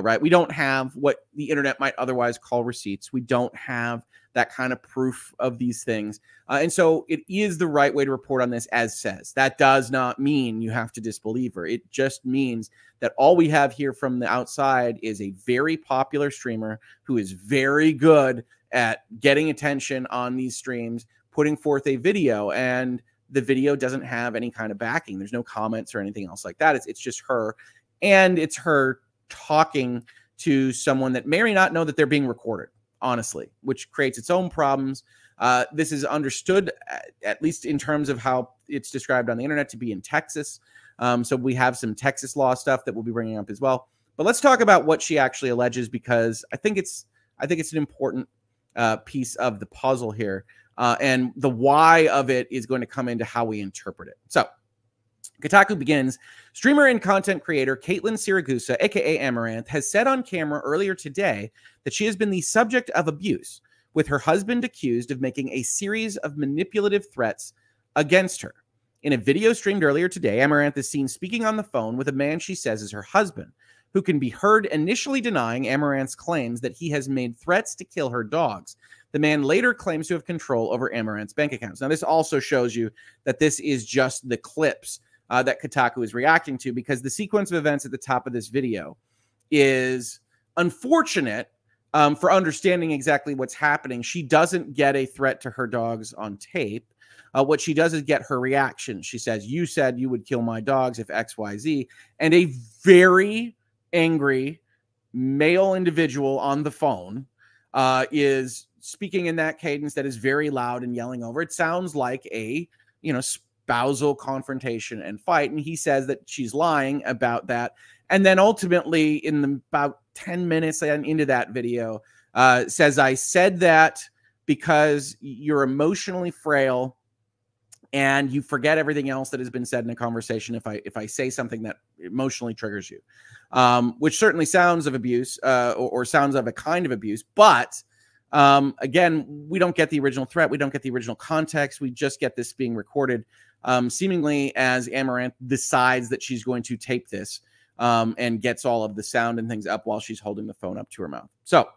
right? We don't have what the internet might otherwise call receipts. We don't have that kind of proof of these things. Uh, and so it is the right way to report on this, as says. That does not mean you have to disbelieve her. It just means that all we have here from the outside is a very popular streamer who is very good at getting attention on these streams, putting forth a video, and the video doesn't have any kind of backing. There's no comments or anything else like that. It's, it's just her. And it's her talking to someone that may or not know that they're being recorded, honestly, which creates its own problems. Uh, this is understood, at least in terms of how it's described on the internet, to be in Texas. Um, so we have some Texas law stuff that we'll be bringing up as well. But let's talk about what she actually alleges because I think it's I think it's an important uh, piece of the puzzle here, uh, and the why of it is going to come into how we interpret it. So Kotaku begins. Streamer and content creator Caitlin Siragusa, aka Amouranth, has said on camera earlier today that she has been the subject of abuse, with her husband accused of making a series of manipulative threats against her. In a video streamed earlier today, Amouranth is seen speaking on the phone with a man she says is her husband, who can be heard initially denying Amouranth's claims that he has made threats to kill her dogs. The man later claims to have control over Amouranth's bank accounts. Now, this also shows you that this is just the clips uh, that Kotaku is reacting to because the sequence of events at the top of this video is unfortunate um, for understanding exactly what's happening. She doesn't get a threat to her dogs on tape. Uh, what she does is get her reaction. She says, You said you would kill my dogs if XYZ. And a very angry male individual on the phone uh, is speaking in that cadence that is very loud and yelling over. It sounds like a, you know, spousal confrontation and fight. And he says that she's lying about that. And then ultimately, in the, about 10 minutes into that video, uh, says, I said that because you're emotionally frail and you forget everything else that has been said in a conversation if i if i say something that emotionally triggers you um, which certainly sounds of abuse uh, or, or, sounds of a kind of abuse but um, again we don't get the original threat we don't get the original context we just get this being recorded um, seemingly as Amouranth decides that she's going to tape this um, and gets all of the sound and things up while she's holding the phone up to her mouth. So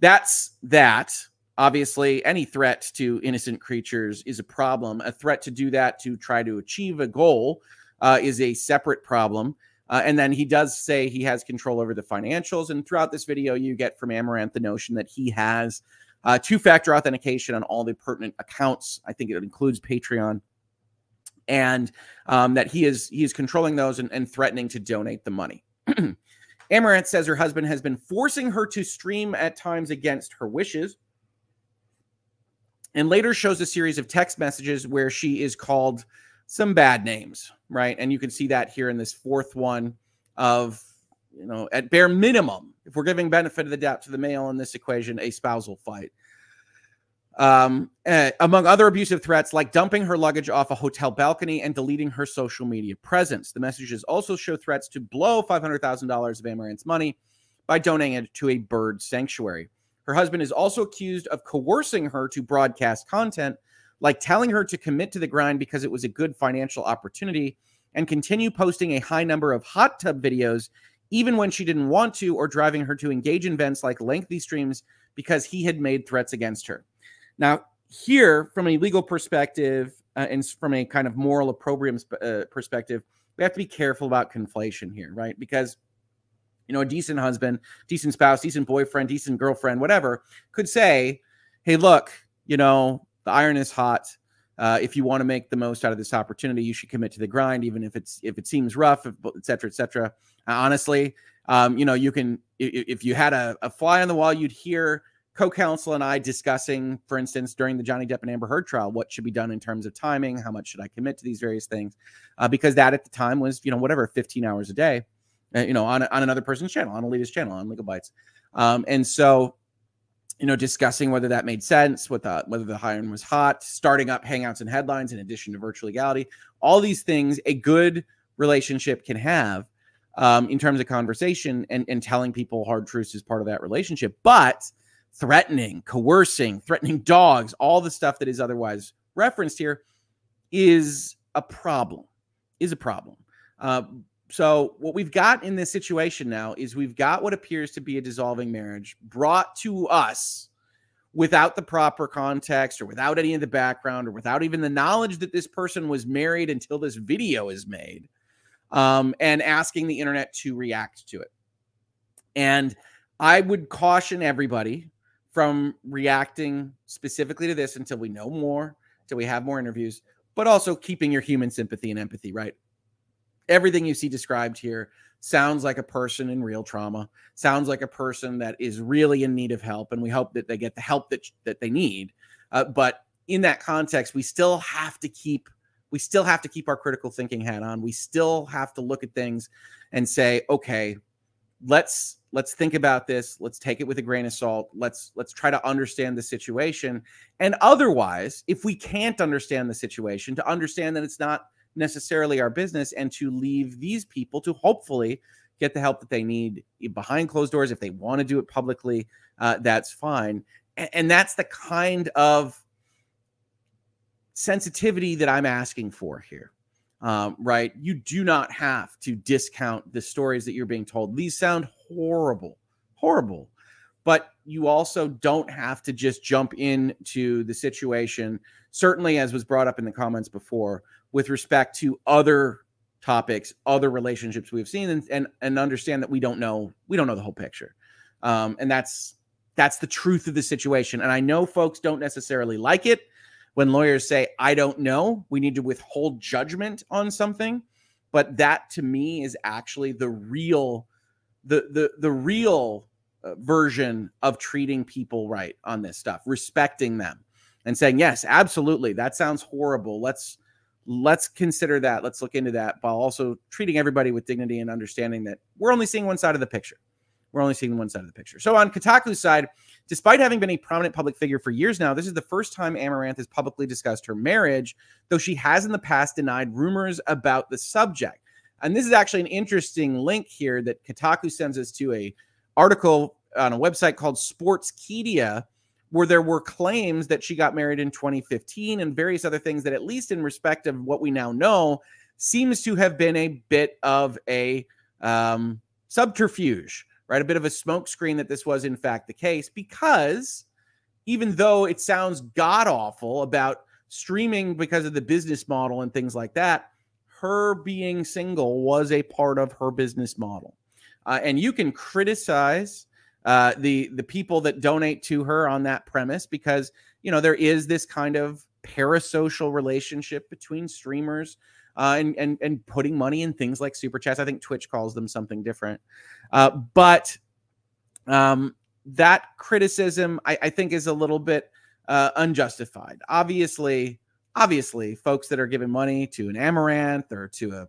that's that. Obviously, any threat to innocent creatures is a problem. A threat to do that to try to achieve a goal uh, is a separate problem. Uh, and then he does say he has control over the financials. And throughout this video, you get from Amouranth the notion that he has uh, two factor authentication on all the pertinent accounts. I think it includes Patreon and um, that he is he is controlling those and, and threatening to donate the money. Amouranth says her husband has been forcing her to stream at times against her wishes, and later shows a series of text messages where she is called some bad names, right? And you can see that here in this fourth one of you know at bare minimum, if we're giving benefit of the doubt to the male in this equation, a spousal fight um, uh, among other abusive threats like dumping her luggage off a hotel balcony and deleting her social media presence. The messages also show threats to blow $500,000 of Amouranth's money by donating it to a bird sanctuary. Her husband is also accused of coercing her to broadcast content, like telling her to commit to the grind because it was a good financial opportunity and continue posting a high number of hot tub videos even when she didn't want to, or driving her to engage in events like lengthy streams because he had made threats against her. Now, here, from a legal perspective uh, and from a kind of moral opprobrium uh, perspective, we have to be careful about conflation here, right? Because you know, a decent husband, decent spouse, decent boyfriend, decent girlfriend, whatever, could say, "Hey, look, you know, the iron is hot. Uh, if you want to make the most out of this opportunity, you should commit to the grind, even if it's if it seems rough, et cetera, et cetera." Uh, honestly, um, you know, you can if, if you had a, a fly on the wall, you'd hear co-counsel and I discussing, for instance, during the Johnny Depp and Amber Heard trial, what should be done in terms of timing, how much should I commit to these various things, uh, because that at the time was, you know, whatever, 15 hours a day, uh, you know, on on another person's channel, on Alita's channel, on Legal Bites, um, and so, you know, discussing whether that made sense, what the whether the iron was hot, starting up hangouts and headlines in addition to virtual legality, all these things a good relationship can have. Um, in terms of conversation and, and telling people hard truths is part of that relationship. But threatening, coercing, threatening dogs, all the stuff that is otherwise referenced here is a problem, is a problem. Uh, so, what we've got in this situation now is we've got what appears to be a dissolving marriage brought to us without the proper context or without any of the background or without even the knowledge that this person was married until this video is made um, and asking the internet to react to it. And I would caution everybody from reacting specifically to this until we know more, until we have more interviews, but also keeping your human sympathy and empathy, right? Everything you see described here sounds like a person in real trauma, sounds like a person that is really in need of help, and we hope that they get the help that that they need. Uh, but in that context, we still have to keep we still have to keep our critical thinking hat on. We still have to look at things and say, okay, let's let's think about this let's take it with a grain of salt let's let's try to understand the situation and otherwise if we can't understand the situation to understand that it's not necessarily our business and to leave these people to hopefully get the help that they need behind closed doors. If they want to do it publicly, uh, that's fine. And, and that's the kind of sensitivity that I'm asking for here. Um, right? You do not have to discount the stories that you're being told. These sound horrible, horrible, but you also don't have to just jump into the situation. Certainly, as was brought up in the comments before, with respect to other topics, other relationships we've seen, and and, and understand that we don't know we don't know the whole picture, um, and that's that's the truth of the situation. And I know folks don't necessarily like it when lawyers say I don't know. We need to withhold judgment on something, but that to me is actually the real the the the real uh, version of treating people right on this stuff, respecting them and saying yes, absolutely, that sounds horrible. Let's let's consider that. Let's look into that while also treating everybody with dignity and understanding that we're only seeing one side of the picture. We're only seeing one side of the picture. So on Kotaku's side, despite having been a prominent public figure for years now, this is the first time Amouranth has publicly discussed her marriage, though she has in the past denied rumors about the subject. And this is actually an interesting link here that Kotaku sends us to a article on a website called Sportskeeda, where there were claims that she got married in 2015 and various other things that, at least in respect of what we now know, seems to have been a bit of a um, subterfuge, right? A bit of a smokescreen that this was, in fact, the case, because even though it sounds god awful about streaming because of the business model and things like that, her being single was a part of her business model. Uh, and you can criticize uh, the the people that donate to her on that premise because you know there is this kind of parasocial relationship between streamers uh, and and and putting money in things like super chats. I think Twitch calls them something different, uh, but um, that criticism I, I, think is a little bit uh, unjustified. Obviously, obviously, folks that are giving money to an Amouranth or to a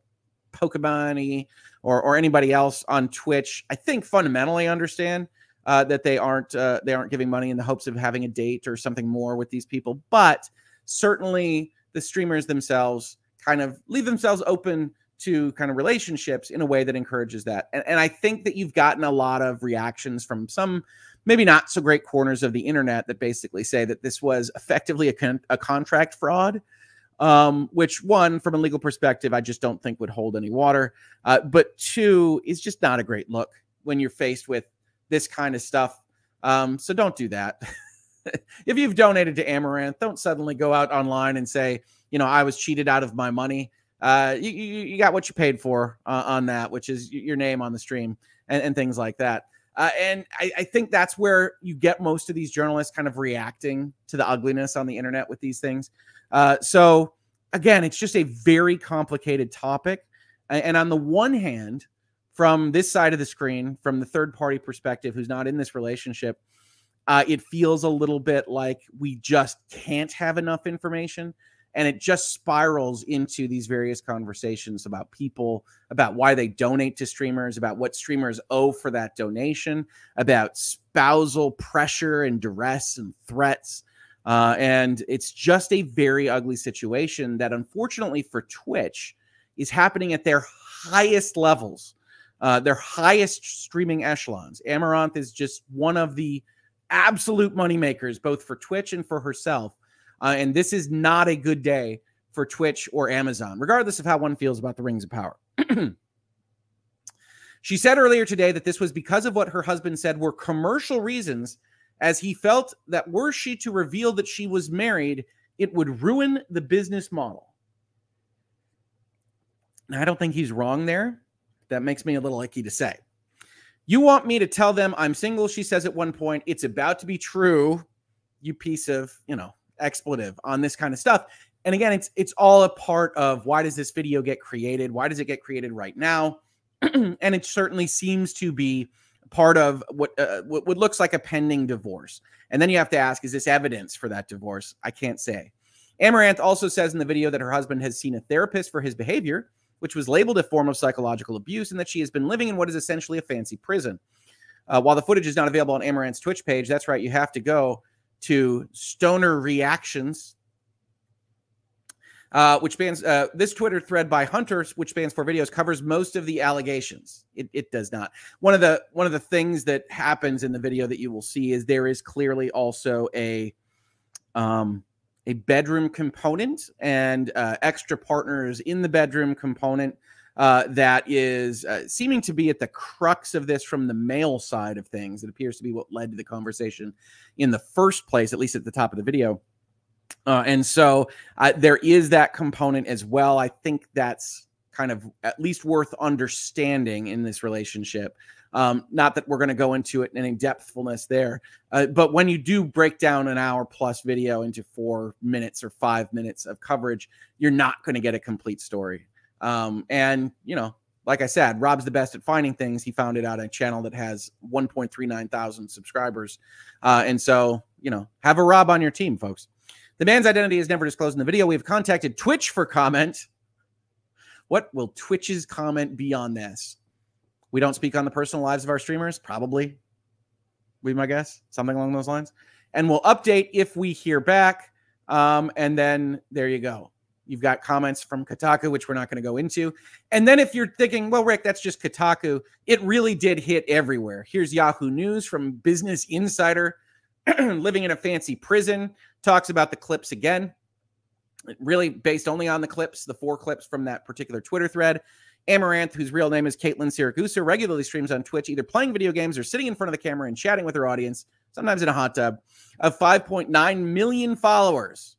Pokimane or or anybody else on Twitch, I think fundamentally understand uh, that they aren't uh, they aren't giving money in the hopes of having a date or something more with these people. But certainly the streamers themselves kind of leave themselves open to kind of relationships in a way that encourages that. And, and I think that you've gotten a lot of reactions from some maybe not so great corners of the internet that basically say that this was effectively a, con- a contract fraud. Um, which one, from a legal perspective, I just don't think would hold any water. Uh, but two, is just not a great look when you're faced with this kind of stuff. Um, so don't do that. if you've donated to Amouranth, don't suddenly go out online and say, you know, I was cheated out of my money. Uh, you, you, you got what you paid for uh, on that, which is your name on the stream and, and things like that. Uh, and I, I, think that's where you get most of these journalists kind of reacting to the ugliness on the internet with these things. Uh, so again, it's just a very complicated topic. And on the one hand, from this side of the screen, from the third party perspective, who's not in this relationship, uh, it feels a little bit like we just can't have enough information. And it just spirals into these various conversations about people, about why they donate to streamers, about what streamers owe for that donation, about spousal pressure and duress and threats. Uh, and it's just a very ugly situation that, unfortunately, for Twitch, is happening at their highest levels uh, their highest streaming echelons. Amouranth is just one of the absolute moneymakers, both for Twitch and for herself. Uh, and this is not a good day for Twitch or Amazon, regardless of how one feels about the Rings of Power. she said earlier today that this was because of what her husband said were commercial reasons, as he felt that were she to reveal that she was married, it would ruin the business model. Now, I don't think he's wrong there that makes me a little icky to say. You want me to tell them I'm single, she says at one point. It's about to be true, you piece of, you know, expletive on this kind of stuff. And again, it's it's all a part of why does this video get created? Why does it get created right now? and it certainly seems to be part of what, uh, what what looks like a pending divorce. And then you have to ask, is this evidence for that divorce? I can't say. Amouranth also says in the video that her husband has seen a therapist for his behavior which was labeled a form of psychological abuse, and that she has been living in what is essentially a fancy prison. Uh, while the footage is not available on Amouranth's Twitch page, that's right, you have to go to Stoner Reactions. uh, which spans uh, this Twitter thread by Hunters, which spans four videos, covers most of the allegations. It, it does not. One of the one of the things that happens in the video that you will see is there is clearly also a um, a bedroom component and uh, extra partners in the bedroom component uh, that is uh, seeming to be at the crux of this from the male side of things. It appears to be what led to the conversation in the first place, at least at the top of the video. Uh, and so uh, there is that component as well. I think that's kind of at least worth understanding in this relationship. Um, not that we're going to go into it in any depthfulness there, uh, but when you do break down an hour plus video into four minutes or five minutes of coverage, you're not going to get a complete story. Um, and you know, like I said, Rob's the best at finding things. He found it out a channel that has 1.39 thousand subscribers, uh, and so you know, have a Rob on your team, folks. The man's identity is never disclosed in the video. We've contacted Twitch for comment. What will Twitch's comment be on this? We don't speak on the personal lives of our streamers, probably. Be my guess, something along those lines. And we'll update if we hear back. Um, and then there you go. You've got comments from Kotaku, which we're not going to go into. And then if you're thinking, well, Rick, that's just Kotaku, it really did hit everywhere. Here's Yahoo News from Business Insider, living in a fancy prison, talks about the clips again. Really based only on the clips, the four clips from that particular Twitter thread. Amouranth, whose real name is Caitlin Siragusa, regularly streams on Twitch, either playing video games or sitting in front of the camera and chatting with her audience, sometimes in a hot tub, of 5.9 million followers.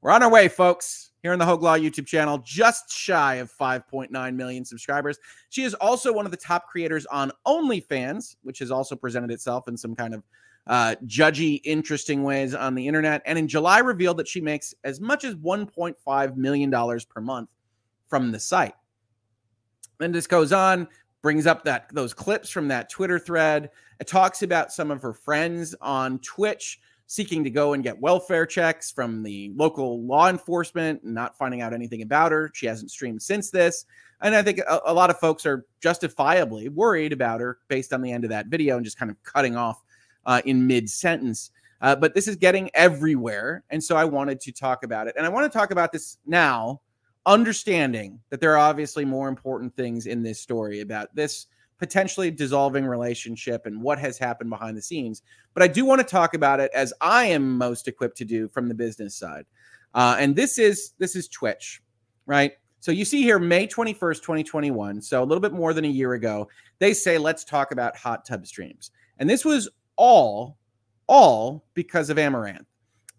We're on our way, folks, here on the Hoeg Law YouTube channel, just shy of 5.9 million subscribers. She is also one of the top creators on OnlyFans, which has also presented itself in some kind of uh, judgy, interesting ways on the internet. And in July, revealed that she makes as much as $1.5 million per month from the site. And this goes on, brings up that those clips from that Twitter thread. It talks about some of her friends on Twitch seeking to go and get welfare checks from the local law enforcement not finding out anything about her. She hasn't streamed since this. And I think a, a lot of folks are justifiably worried about her based on the end of that video and just kind of cutting off uh, in mid sentence. Uh, but this is getting everywhere. And so I wanted to talk about it. And I want to talk about this now understanding that there are obviously more important things in this story about this potentially dissolving relationship and what has happened behind the scenes. But I do want to talk about it as I am most equipped to do from the business side. Uh, and this is this is Twitch, right? So you see here May 21st, 2021. So a little bit more than a year ago, they say, let's talk about hot tub streams. And this was all, all because of Amouranth.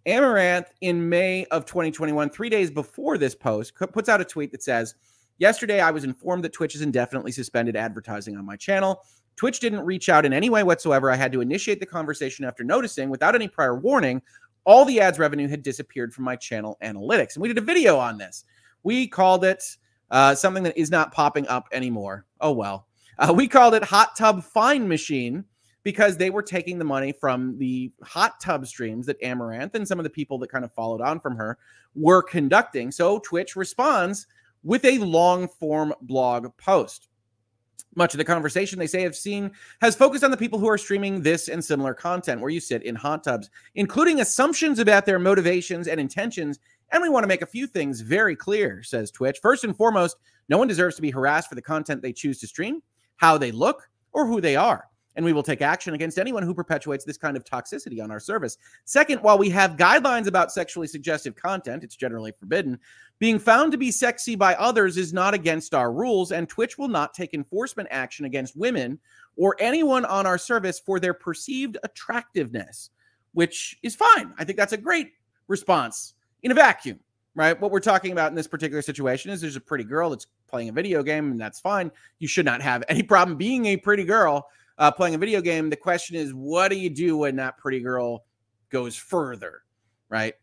Amouranth in May of 2021, three days before this post, puts out a tweet that says, Yesterday, I was informed that Twitch has indefinitely suspended advertising on my channel. Twitch didn't reach out in any way whatsoever. I had to initiate the conversation after noticing, without any prior warning, all the ads revenue had disappeared from my channel analytics. And we did a video on this. We called it uh, something that is not popping up anymore. Oh, well. Uh, we called it Hot Tub Fine Machine because they were taking the money from the hot tub streams that Amouranth and some of the people that kind of followed on from her were conducting. So Twitch responds with a long form blog post. Much of the conversation they say have seen has focused on the people who are streaming this and similar content where you sit in hot tubs, including assumptions about their motivations and intentions. And we want to make a few things very clear, says Twitch. First and foremost, no one deserves to be harassed for the content they choose to stream, how they look, or who they are and we will take action against anyone who perpetuates this kind of toxicity on our service. Second, while we have guidelines about sexually suggestive content, it's generally forbidden. Being found to be sexy by others is not against our rules, and Twitch will not take enforcement action against women or anyone on our service for their perceived attractiveness, which is fine. I think that's a great response in a vacuum, right? What we're talking about in this particular situation is there's a pretty girl that's playing a video game, and that's fine. You should not have any problem being a pretty girl uh, playing a video game. The question is, what do you do when that pretty girl goes further, right?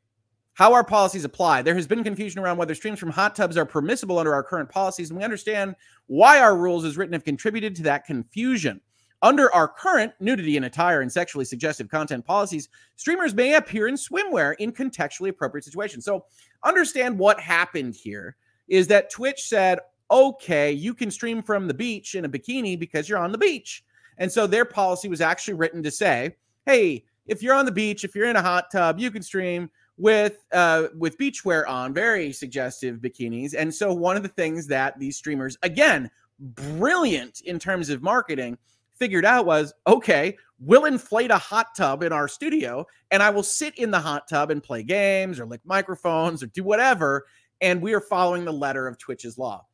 How our policies apply. There has been confusion around whether streams from hot tubs are permissible under our current policies, and we understand why our rules as written have contributed to that confusion. Under our current nudity and attire and sexually suggestive content policies, streamers may appear in swimwear in contextually appropriate situations. So, understand what happened here is that Twitch said, okay, you can stream from the beach in a bikini because you're on the beach. And so their policy was actually written to say, hey, if you're on the beach, if you're in a hot tub, you can stream. with uh with beachwear on, very suggestive bikinis. And so one of the things that these streamers, again, brilliant in terms of marketing, figured out was okay, we'll inflate a hot tub in our studio and I will sit in the hot tub and play games or lick microphones or do whatever. And we are following the letter of Twitch's law.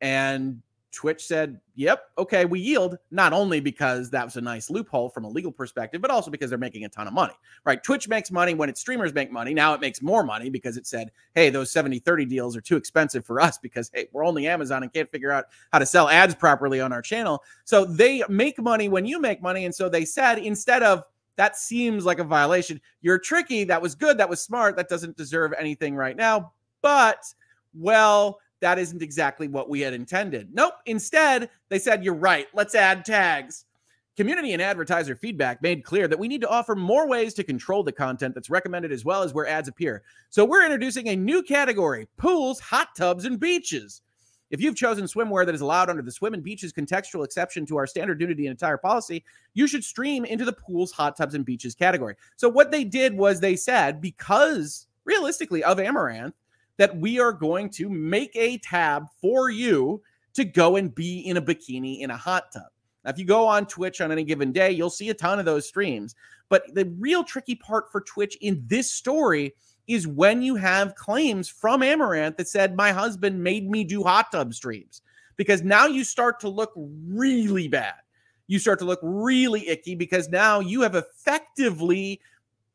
And Twitch said, yep, okay, we yield, not only because that was a nice loophole from a legal perspective, but also because they're making a ton of money, right? Twitch makes money when its streamers make money. Now it makes more money because it said, hey, those 70 30 deals are too expensive for us because, hey, we're only Amazon and can't figure out how to sell ads properly on our channel. So they make money when you make money. And so they said, instead of that seems like a violation, you're tricky. That was good. That was smart. That doesn't deserve anything right now. But, well, that isn't exactly what we had intended. Nope. Instead, they said, You're right. Let's add tags. Community and advertiser feedback made clear that we need to offer more ways to control the content that's recommended as well as where ads appear. So we're introducing a new category pools, hot tubs, and beaches. If you've chosen swimwear that is allowed under the swim and beaches contextual exception to our standard nudity and attire policy, you should stream into the pools, hot tubs, and beaches category. So what they did was they said, because realistically of Amouranth, that we are going to make a tab for you to go and be in a bikini in a hot tub. Now, if you go on Twitch on any given day, you'll see a ton of those streams. But the real tricky part for Twitch in this story is when you have claims from Amouranth that said, My husband made me do hot tub streams. Because now you start to look really bad. You start to look really icky because now you have effectively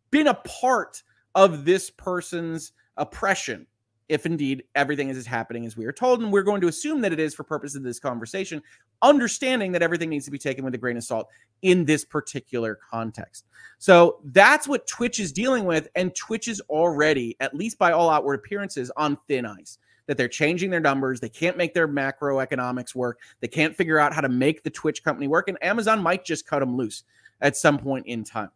been a part of this person's oppression if indeed everything is happening as we are told. And we're going to assume that it is for purposes of this conversation, understanding that everything needs to be taken with a grain of salt in this particular context. So that's what Twitch is dealing with. And Twitch is already, at least by all outward appearances, on thin ice. That they're changing their numbers. They can't make their macroeconomics work. They can't figure out how to make the Twitch company work. And Amazon might just cut them loose at some point in time.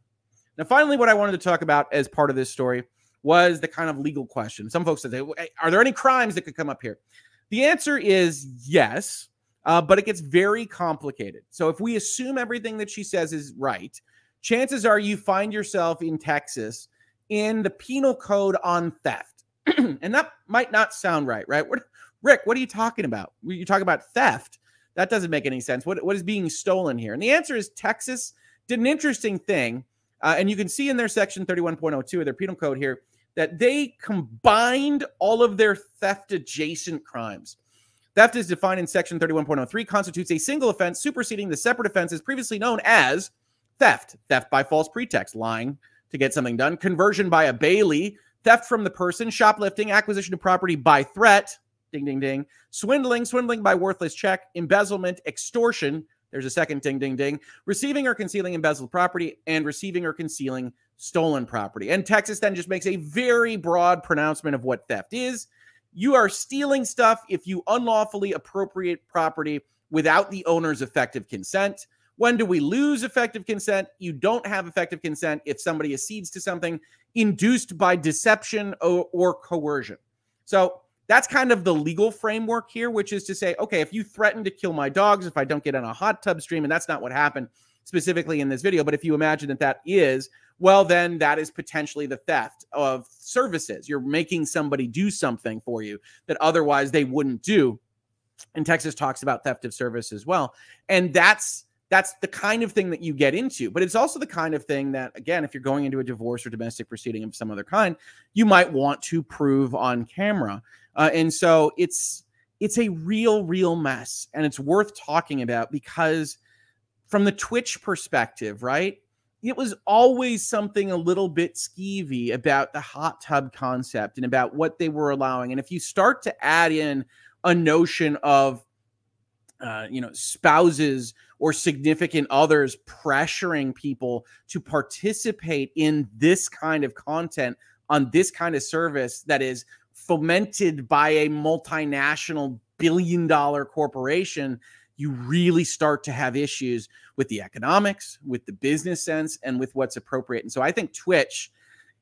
Now, finally, what I wanted to talk about as part of this story was the kind of legal question. Some folks said, Are there any crimes that could come up here? The answer is yes, uh, but it gets very complicated. So if we assume everything that she says is right, chances are you find yourself in Texas in the penal code on theft. and that might not sound right, right? What, Rick, what are you talking about? You talk about theft. That doesn't make any sense. What, what is being stolen here? And the answer is Texas did an interesting thing. Uh, and you can see in their section 31.02 of their penal code here that they combined all of their theft adjacent crimes. Theft is defined in section 31.03 constitutes a single offense superseding the separate offenses previously known as theft, theft by false pretext, lying to get something done, conversion by a bailee, theft from the person, shoplifting, acquisition of property by threat, ding ding ding, swindling, swindling by worthless check, embezzlement, extortion, there's a second ding ding ding, receiving or concealing embezzled property and receiving or concealing stolen property. And Texas then just makes a very broad pronouncement of what theft is. You are stealing stuff if you unlawfully appropriate property without the owner's effective consent. When do we lose effective consent? You don't have effective consent if somebody accedes to something induced by deception or, or coercion. So that's kind of the legal framework here, which is to say, okay, if you threaten to kill my dogs if I don't get on a hot tub stream, and that's not what happened specifically in this video, but if you imagine that that is well, then that is potentially the theft of services. You're making somebody do something for you that otherwise they wouldn't do. And Texas talks about theft of service as well. And that's that's the kind of thing that you get into but it's also the kind of thing that again if you're going into a divorce or domestic proceeding of some other kind you might want to prove on camera uh, and so it's it's a real real mess and it's worth talking about because from the twitch perspective right it was always something a little bit skeevy about the hot tub concept and about what they were allowing. And if you start to add in a notion of, uh, you know, spouses or significant others pressuring people to participate in this kind of content on this kind of service that is fomented by a multinational billion dollar corporation, you really start to have issues with the economics, with the business sense, and with what's appropriate. And so I think Twitch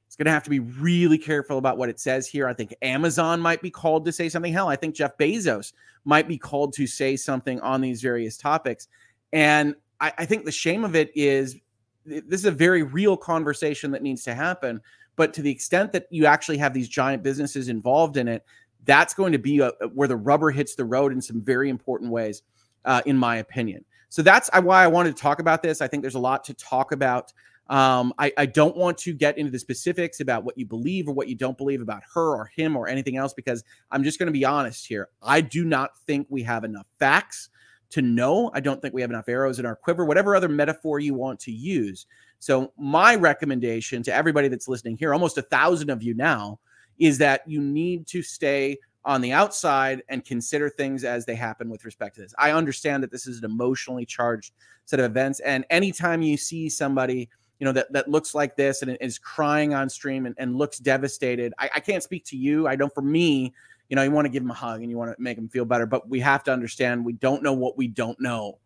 is going to have to be really careful about what it says here. I think Amazon might be called to say something. Hell, I think Jeff Bezos might be called to say something on these various topics. And I, I think the shame of it is this is a very real conversation that needs to happen. But to the extent that you actually have these giant businesses involved in it, that's going to be a, where the rubber hits the road in some very important ways, uh, in my opinion. So that's why I wanted to talk about this. I think there's a lot to talk about. Um, I, I, don't want to get into the specifics about what you believe or what you don't believe about her or him or anything else because I'm just going to be honest here. I do not think we have enough facts to know. I don't think we have enough arrows in our quiver, whatever other metaphor you want to use. So, my recommendation to everybody that's listening here, almost a thousand of you now, is that you need to stay on the outside and consider things as they happen with respect to this. I understand that this is an emotionally charged set of events. And anytime you see somebody, you know, that, that looks like this and is crying on stream and, and looks devastated, I, I can't speak to you. I know for me, you know, you want to give them a hug and you want to make them feel better, but we have to understand we don't know what we don't know.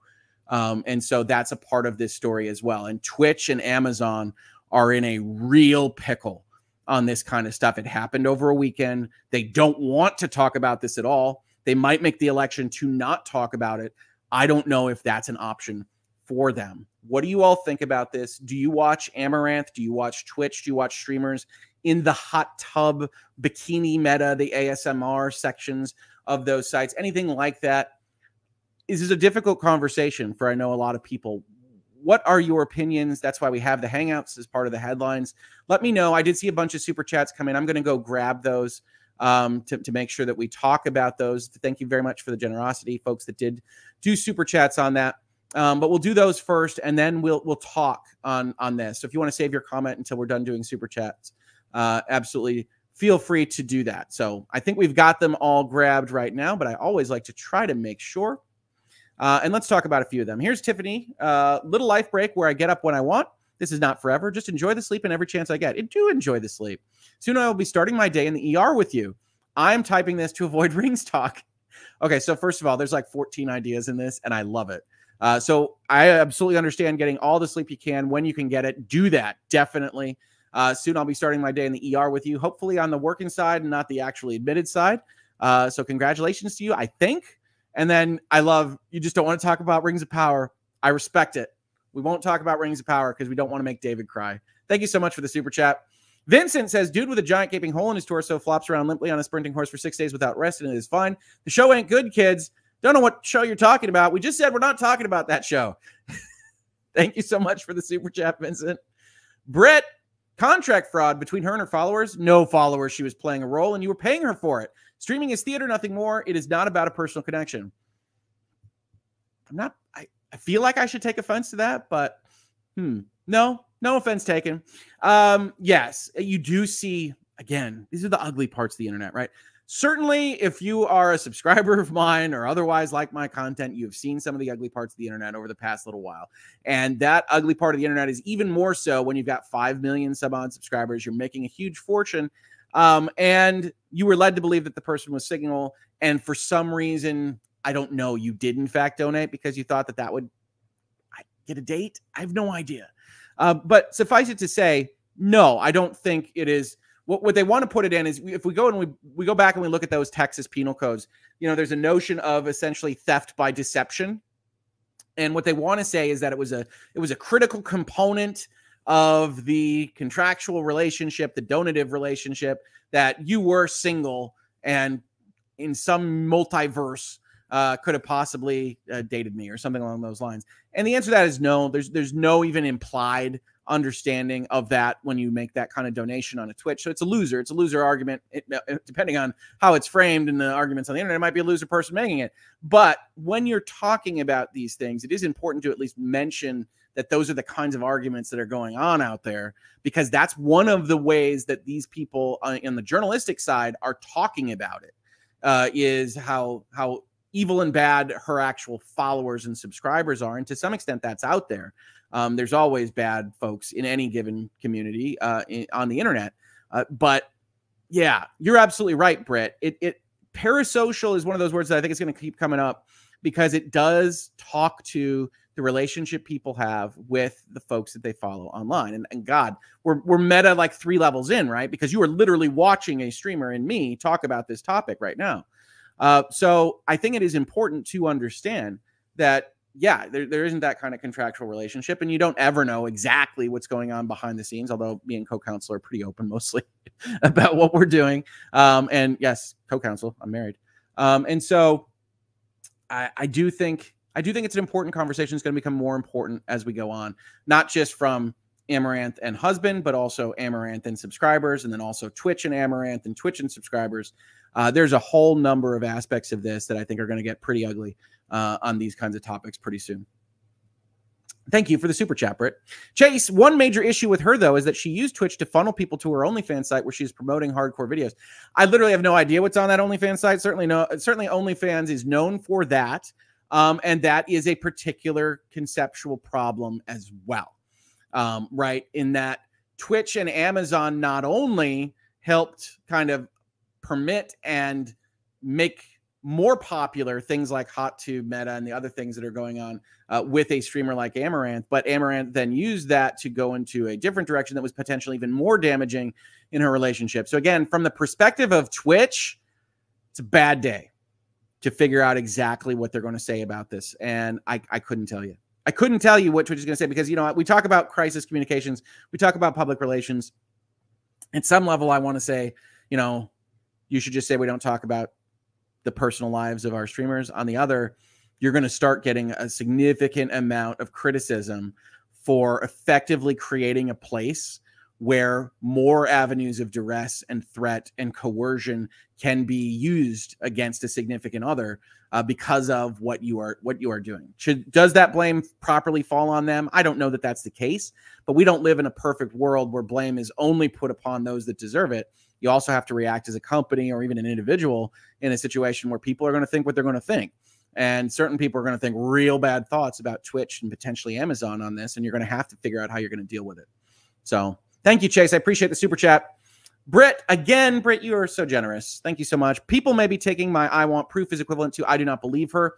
Um, and so that's a part of this story as well. And Twitch and Amazon are in a real pickle on this kind of stuff. It happened over a weekend. They don't want to talk about this at all. They might make the election to not talk about it. I don't know if that's an option for them. What do you all think about this? Do you watch Amouranth? Do you watch Twitch? Do you watch streamers? in the hot tub, bikini meta, the ASMR sections of those sites, anything like that. This is a difficult conversation for I know a lot of people. What are your opinions? That's why we have the Hangouts as part of the headlines. Let me know. I did see a bunch of super chats come in. I'm going to go grab those um, to, to make sure that we talk about those. Thank you very much for the generosity, folks that did do super chats on that. Um, but we'll do those first, and then we'll we'll talk on on this. So if you want to save your comment until we're done doing super chats, uh, absolutely feel free to do that. So I think we've got them all grabbed right now, but I always like to try to make sure. Uh, and let's talk about a few of them. Here's Tiffany, uh, little life break where I get up when I want. This is not forever. Just enjoy the sleep and every chance I get. Do enjoy the sleep. Soon I will be starting my day in the ER with you. I'm typing this to avoid rings talk. Okay, so first of all, there's like 14 ideas in this, and I love it. Uh, so I absolutely understand getting all the sleep you can when you can get it. Do that definitely. Uh, soon I'll be starting my day in the ER with you, hopefully on the working side and not the actually admitted side. Uh, so congratulations to you, I think. And then I love you just don't want to talk about Rings of Power. I respect it. We won't talk about Rings of Power because we don't want to make David cry. Thank you so much for the super chat. Vincent says, dude with a giant gaping hole in his torso flops around limply on a sprinting horse for six days without rest, and it is fine. The show ain't good, kids. Don't know what show you're talking about. We just said we're not talking about that show. Thank you so much for the super chat, Vincent. Brett Contract fraud between her and her followers. No followers. She was playing a role and you were paying her for it. Streaming is theater, nothing more. It is not about a personal connection. I'm not, I, I feel like I should take offense to that, but hmm, no, no offense taken. Um, yes, you do see, again, these are the ugly parts of the internet, right? certainly if you are a subscriber of mine or otherwise like my content you've seen some of the ugly parts of the internet over the past little while and that ugly part of the internet is even more so when you've got 5 million sub on subscribers you're making a huge fortune um, and you were led to believe that the person was signal and for some reason i don't know you did in fact donate because you thought that that would get a date? I have no idea. Uh, but suffice it to say no i don't think it is. What, what they want to put it in is if we go and we, we go back and we look at those Texas penal codes, you know, there's a notion of essentially theft by deception. And what they want to say is that it was a it was a critical component of the contractual relationship, the donative relationship, that you were single and in some multiverse uh, could have possibly uh, dated me or something along those lines. And the answer to that is no. There's there's no even implied understanding of that when you make that kind of donation on a Twitch. So it's a loser. It's a loser argument, it, depending on how it's framed in the arguments on the internet. It might be a loser person making it. But when you're talking about these things, it is important to at least mention that those are the kinds of arguments that are going on out there because that's one of the ways that these people on, uh, the journalistic side are talking about it. Uh, is how how evil and bad her actual followers and subscribers are and to some extent that's out there um, there's always bad folks in any given community uh, in, on the internet. Uh, but yeah, you're absolutely right, Brett. It, it parasocial is one of those words that I think is going to keep coming up because it does talk to the relationship people have with the folks that they follow online. And, and God, we're, we're meta like three levels in, right? Because you are literally watching a streamer and me talk about this topic right now. Uh, so I think it is important to understand that yeah, there, there isn't that kind of contractual relationship, and you don't ever know exactly what's going on behind the scenes. Although me and co-counsel are pretty open mostly about what we're doing. Um, and yes, co-counsel, I'm married. Um, and so I, I do think I do think it's an important conversation. It's going to become more important as we go on, not just from Amouranth and husband, but also Amouranth and subscribers, and then also Twitch and Amouranth and Twitch and subscribers. Uh, there's a whole number of aspects of this that I think are going to get pretty ugly uh, on these kinds of topics pretty soon. Thank you for the super chat, Britt. Chase, one major issue with her, though, is that she used Twitch to funnel people to her OnlyFans site where she's promoting hardcore videos. I literally have no idea what's on that OnlyFans site. Certainly, no, certainly OnlyFans is known for that. Um, and that is a particular conceptual problem as well, um, right? In that Twitch and Amazon not only helped kind of permit and make more popular things like Hot Tube, Meta, and the other things that are going on uh, with a streamer like Amouranth But Amouranth then used that to go into a different direction that was potentially even more damaging in her relationship. So, again, from the perspective of Twitch, it's a bad day to figure out exactly what they're going to say about this. And I, I couldn't tell you. I couldn't tell you what Twitch is going to say because, you know, we talk about crisis communications, we talk about public relations. At some level, I want to say, you know, you should just say we don't talk about the personal lives of our streamers. On the other, you're going to start getting a significant amount of criticism for effectively creating a place where more avenues of duress and threat and coercion can be used against a significant other uh, because of what you are what you are doing. Should does that blame properly fall on them? I don't know that that's the case, but we don't live in a perfect world where blame is only put upon those that deserve it you also have to react as a company or even an individual in a situation where people are going to think what they're going to think. And certain people are going to think real bad thoughts about Twitch and potentially Amazon on this. And you're going to have to figure out how you're going to deal with it. So thank you, Chase. I appreciate the super chat. Britt, again, Britt, you are so generous. Thank you so much. People may be taking my I want proof is equivalent to I do not believe her.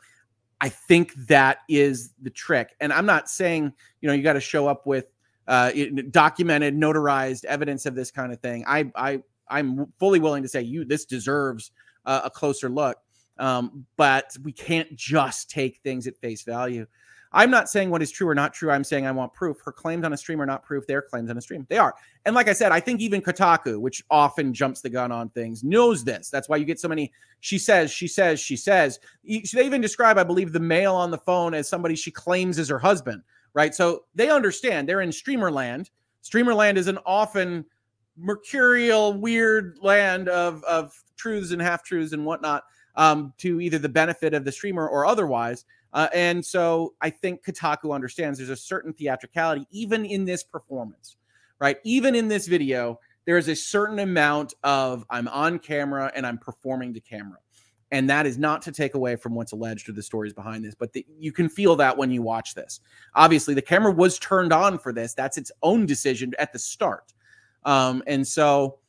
I think that is the trick. And I'm not saying, you know, you got to show up with uh, documented, notarized evidence of this kind of thing. I, I I'm fully willing to say you this deserves uh, a closer look. Um, but we can't just take things at face value. I'm not saying what is true or not true. I'm saying I want proof. Her claims on a stream are not proof. Their claims on a stream, they are. And like I said, I think even Kotaku, which often jumps the gun on things, knows this. That's why you get so many. She says, she says, she says. They even describe, I believe, the male on the phone as somebody she claims is her husband, right? So they understand. They're in streamer land. Streamer land is an often mercurial, weird land of of truths and half truths and whatnot um, to either the benefit of the streamer or otherwise. Uh, and so I think Kotaku understands there's a certain theatricality even in this performance, right? Even in this video, there is a certain amount of I'm on camera and I'm performing to camera. And that is not to take away from what's alleged or the stories behind this, but the, you can feel that when you watch this. Obviously, the camera was turned on for this. That's its own decision at the start. Um, and so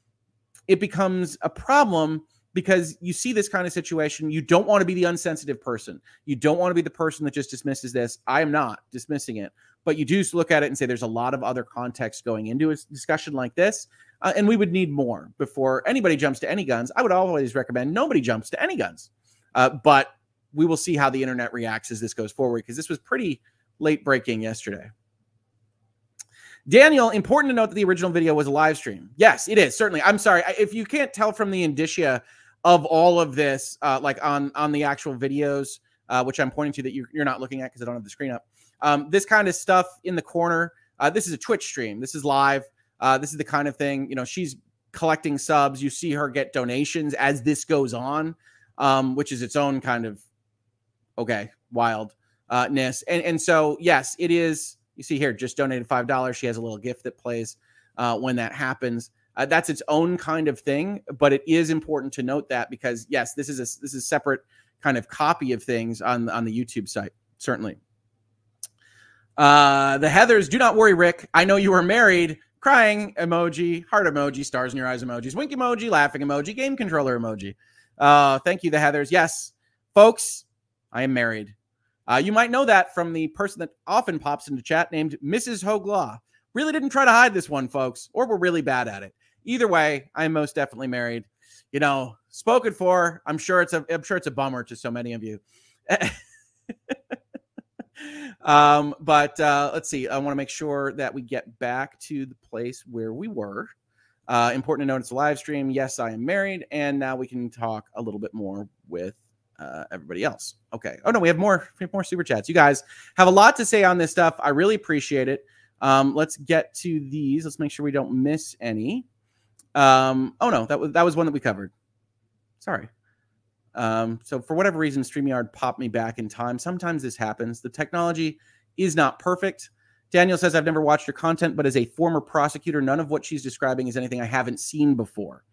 it becomes a problem because you see this kind of situation. You don't want to be the unsensitive person. You don't want to be the person that just dismisses this. I am not dismissing it, but you do look at it and say there's a lot of other context going into a discussion like this. Uh, and we would need more before anybody jumps to any guns. I would always recommend nobody jumps to any guns. Uh, but we will see how the internet reacts as this goes forward because this was pretty late breaking yesterday. Daniel, important to note that the original video was a live stream. Yes, it is certainly. I'm sorry if you can't tell from the indicia of all of this, uh, like on on the actual videos, uh, which I'm pointing to that you're, you're not looking at because I don't have the screen up. Um, this kind of stuff in the corner. Uh, this is a Twitch stream. This is live. Uh, this is the kind of thing. You know, she's collecting subs. You see her get donations as this goes on, um, which is its own kind of okay wildness. And and so yes, it is you see here, just donated five dollars. She has a little gift that plays uh, when that happens. Uh, that's its own kind of thing, but it is important to note that because yes, this is a this is separate kind of copy of things on on the YouTube site. Certainly. Uh, the Heathers, do not worry, Rick. I know you were married. Crying emoji, heart emoji, stars in your eyes emojis, wink emoji, laughing emoji, game controller emoji. Uh, thank you, the Heathers. Yes, folks, I am married. Uh, you might know that from the person that often pops into chat named Mrs. HoegLaw. Really didn't try to hide this one, folks, or we're really bad at it. Either way, I am most definitely married. You know, spoken for. I'm sure it's a. I'm sure it's a bummer to so many of you. um, but uh, let's see. I want to make sure that we get back to the place where we were. Uh, important to note it's a live stream. Yes, I am married, and now we can talk a little bit more with uh, everybody else. Okay. Oh no, we have more. We have more super chats. You guys have a lot to say on this stuff. I really appreciate it. Um, let's get to these. Let's make sure we don't miss any. Um, oh no, that was that was one that we covered. Sorry. Um, so for whatever reason, StreamYard popped me back in time. Sometimes this happens. The technology is not perfect. Daniel says, I've never watched your content, but as a former prosecutor, none of what she's describing is anything I haven't seen before.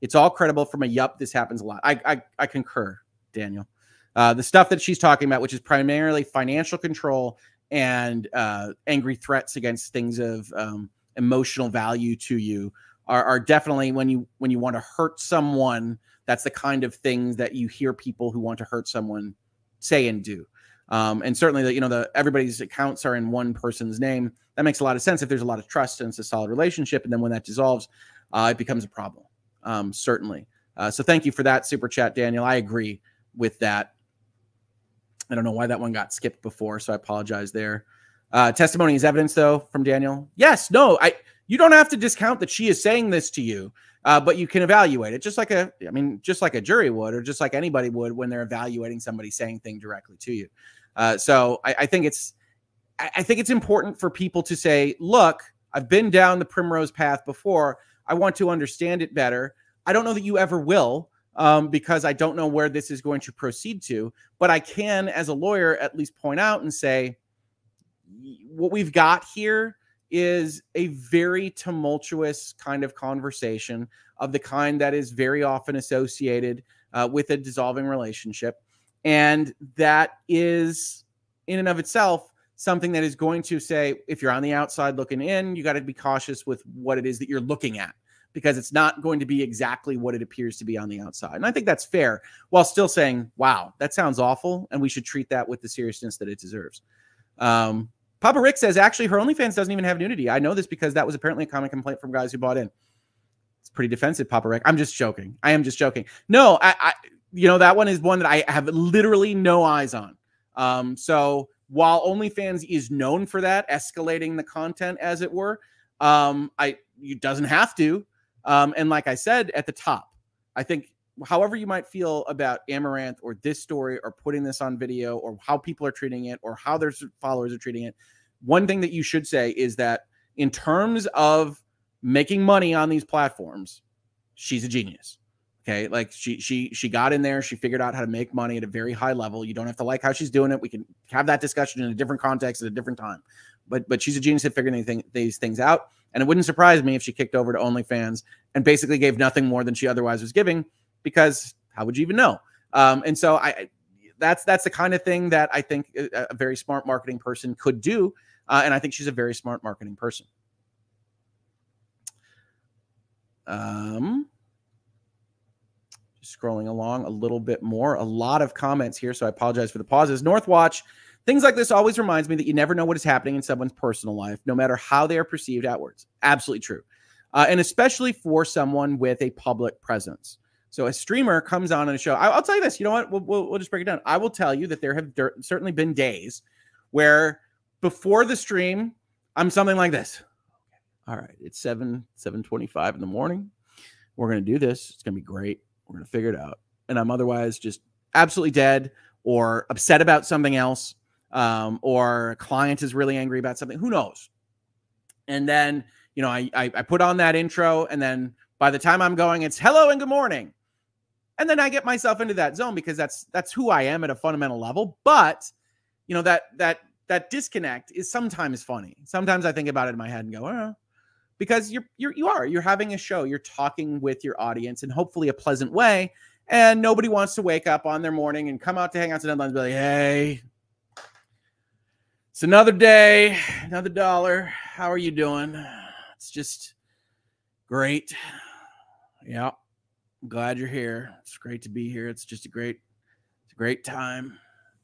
It's all credible from a yup. This happens a lot. I, I, I concur, Daniel. Uh, the stuff that she's talking about, which is primarily financial control and uh, angry threats against things of um, emotional value to you, are, are definitely when you when you want to hurt someone that's the kind of things that you hear people who want to hurt someone say and do. Um, and certainly, that you know, the everybody's accounts are in one person's name. That makes a lot of sense if there's a lot of trust and it's a solid relationship. And then when that dissolves, uh, it becomes a problem. Um, certainly. Uh, so thank you for that super chat, Daniel. I agree with that. I don't know why that one got skipped before, so I apologize there. Uh, testimony is evidence, though, from Daniel. Yes, no, I. You don't have to discount that she is saying this to you uh, but you can evaluate it just like a i mean just like a jury would or just like anybody would when they're evaluating somebody saying thing directly to you. Uh, so I, I, think it's i think it's important for people to say look i've been down the primrose path before. I want to understand it better. I don't know that you ever will um, because i don't know where this is going to proceed to but i can as a lawyer at least point out and say what we've got here is a very tumultuous kind of conversation of the kind that is very often associated uh, with a dissolving relationship. And that is, in and of itself, something that is going to say, if you're on the outside looking in, you got to be cautious with what it is that you're looking at because it's not going to be exactly what it appears to be on the outside. And I think that's fair while still saying, wow, that sounds awful. And we should treat that with the seriousness that it deserves. Um, Papa Rick says actually her OnlyFans doesn't even have nudity. I know this because that was apparently a common complaint from guys who bought in. It's pretty defensive, Papa Rick. I'm just joking. I am just joking. No, I, I you know that one is one that I have literally no eyes on. Um, so while OnlyFans is known for that, escalating the content as it were, um, I it doesn't have to. Um, and like I said at the top, I think however you might feel about Amouranth or this story or putting this on video or how people are treating it or how their followers are treating it, one thing that you should say is that in terms of making money on these platforms, she's a genius. Okay, like she she she got in there, she figured out how to make money at a very high level. You don't have to like how she's doing it. We can have that discussion in a different context at a different time. But but she's a genius at figuring anything, these things out. And it wouldn't surprise me if she kicked over to OnlyFans and basically gave nothing more than she otherwise was giving because how would you even know? Um, and so I that's that's the kind of thing that I think a, very smart marketing person could do, uh, and I think she's a very smart marketing person. Um, just scrolling along a little bit more, a lot of comments here, so I apologize for the pauses. Northwatch, things like this always reminds me that you never know what is happening in someone's personal life, no matter how they are perceived outwards. Absolutely true, uh, and especially for someone with a public presence. So a streamer comes on in a show. I, will tell you this. You know what? We'll, we'll, we'll, just break it down. I will tell you that there have der- certainly been days where before the stream, I'm something like this. All right, it's seven seven twenty five in the morning. We're gonna do this. It's gonna be great. We're gonna figure it out. And I'm otherwise just absolutely dead or upset about something else, um, or a client is really angry about something. Who knows? And then you know, I, I I put on that intro, and then by the time I'm going, it's hello and good morning and then I get myself into that zone because that's that's who I am at a fundamental level. But you know that that that disconnect is sometimes funny. Sometimes I think about it in my head and go, oh, because you're you're you are you're having a show, you're talking with your audience in hopefully a pleasant way, and nobody wants to wake up on their morning and come out to hang out to deadlines and be like, hey. It's another day, another dollar. How are you doing? It's just great. Yeah glad you're here. It's great to be here. It's just a great, it's a great time.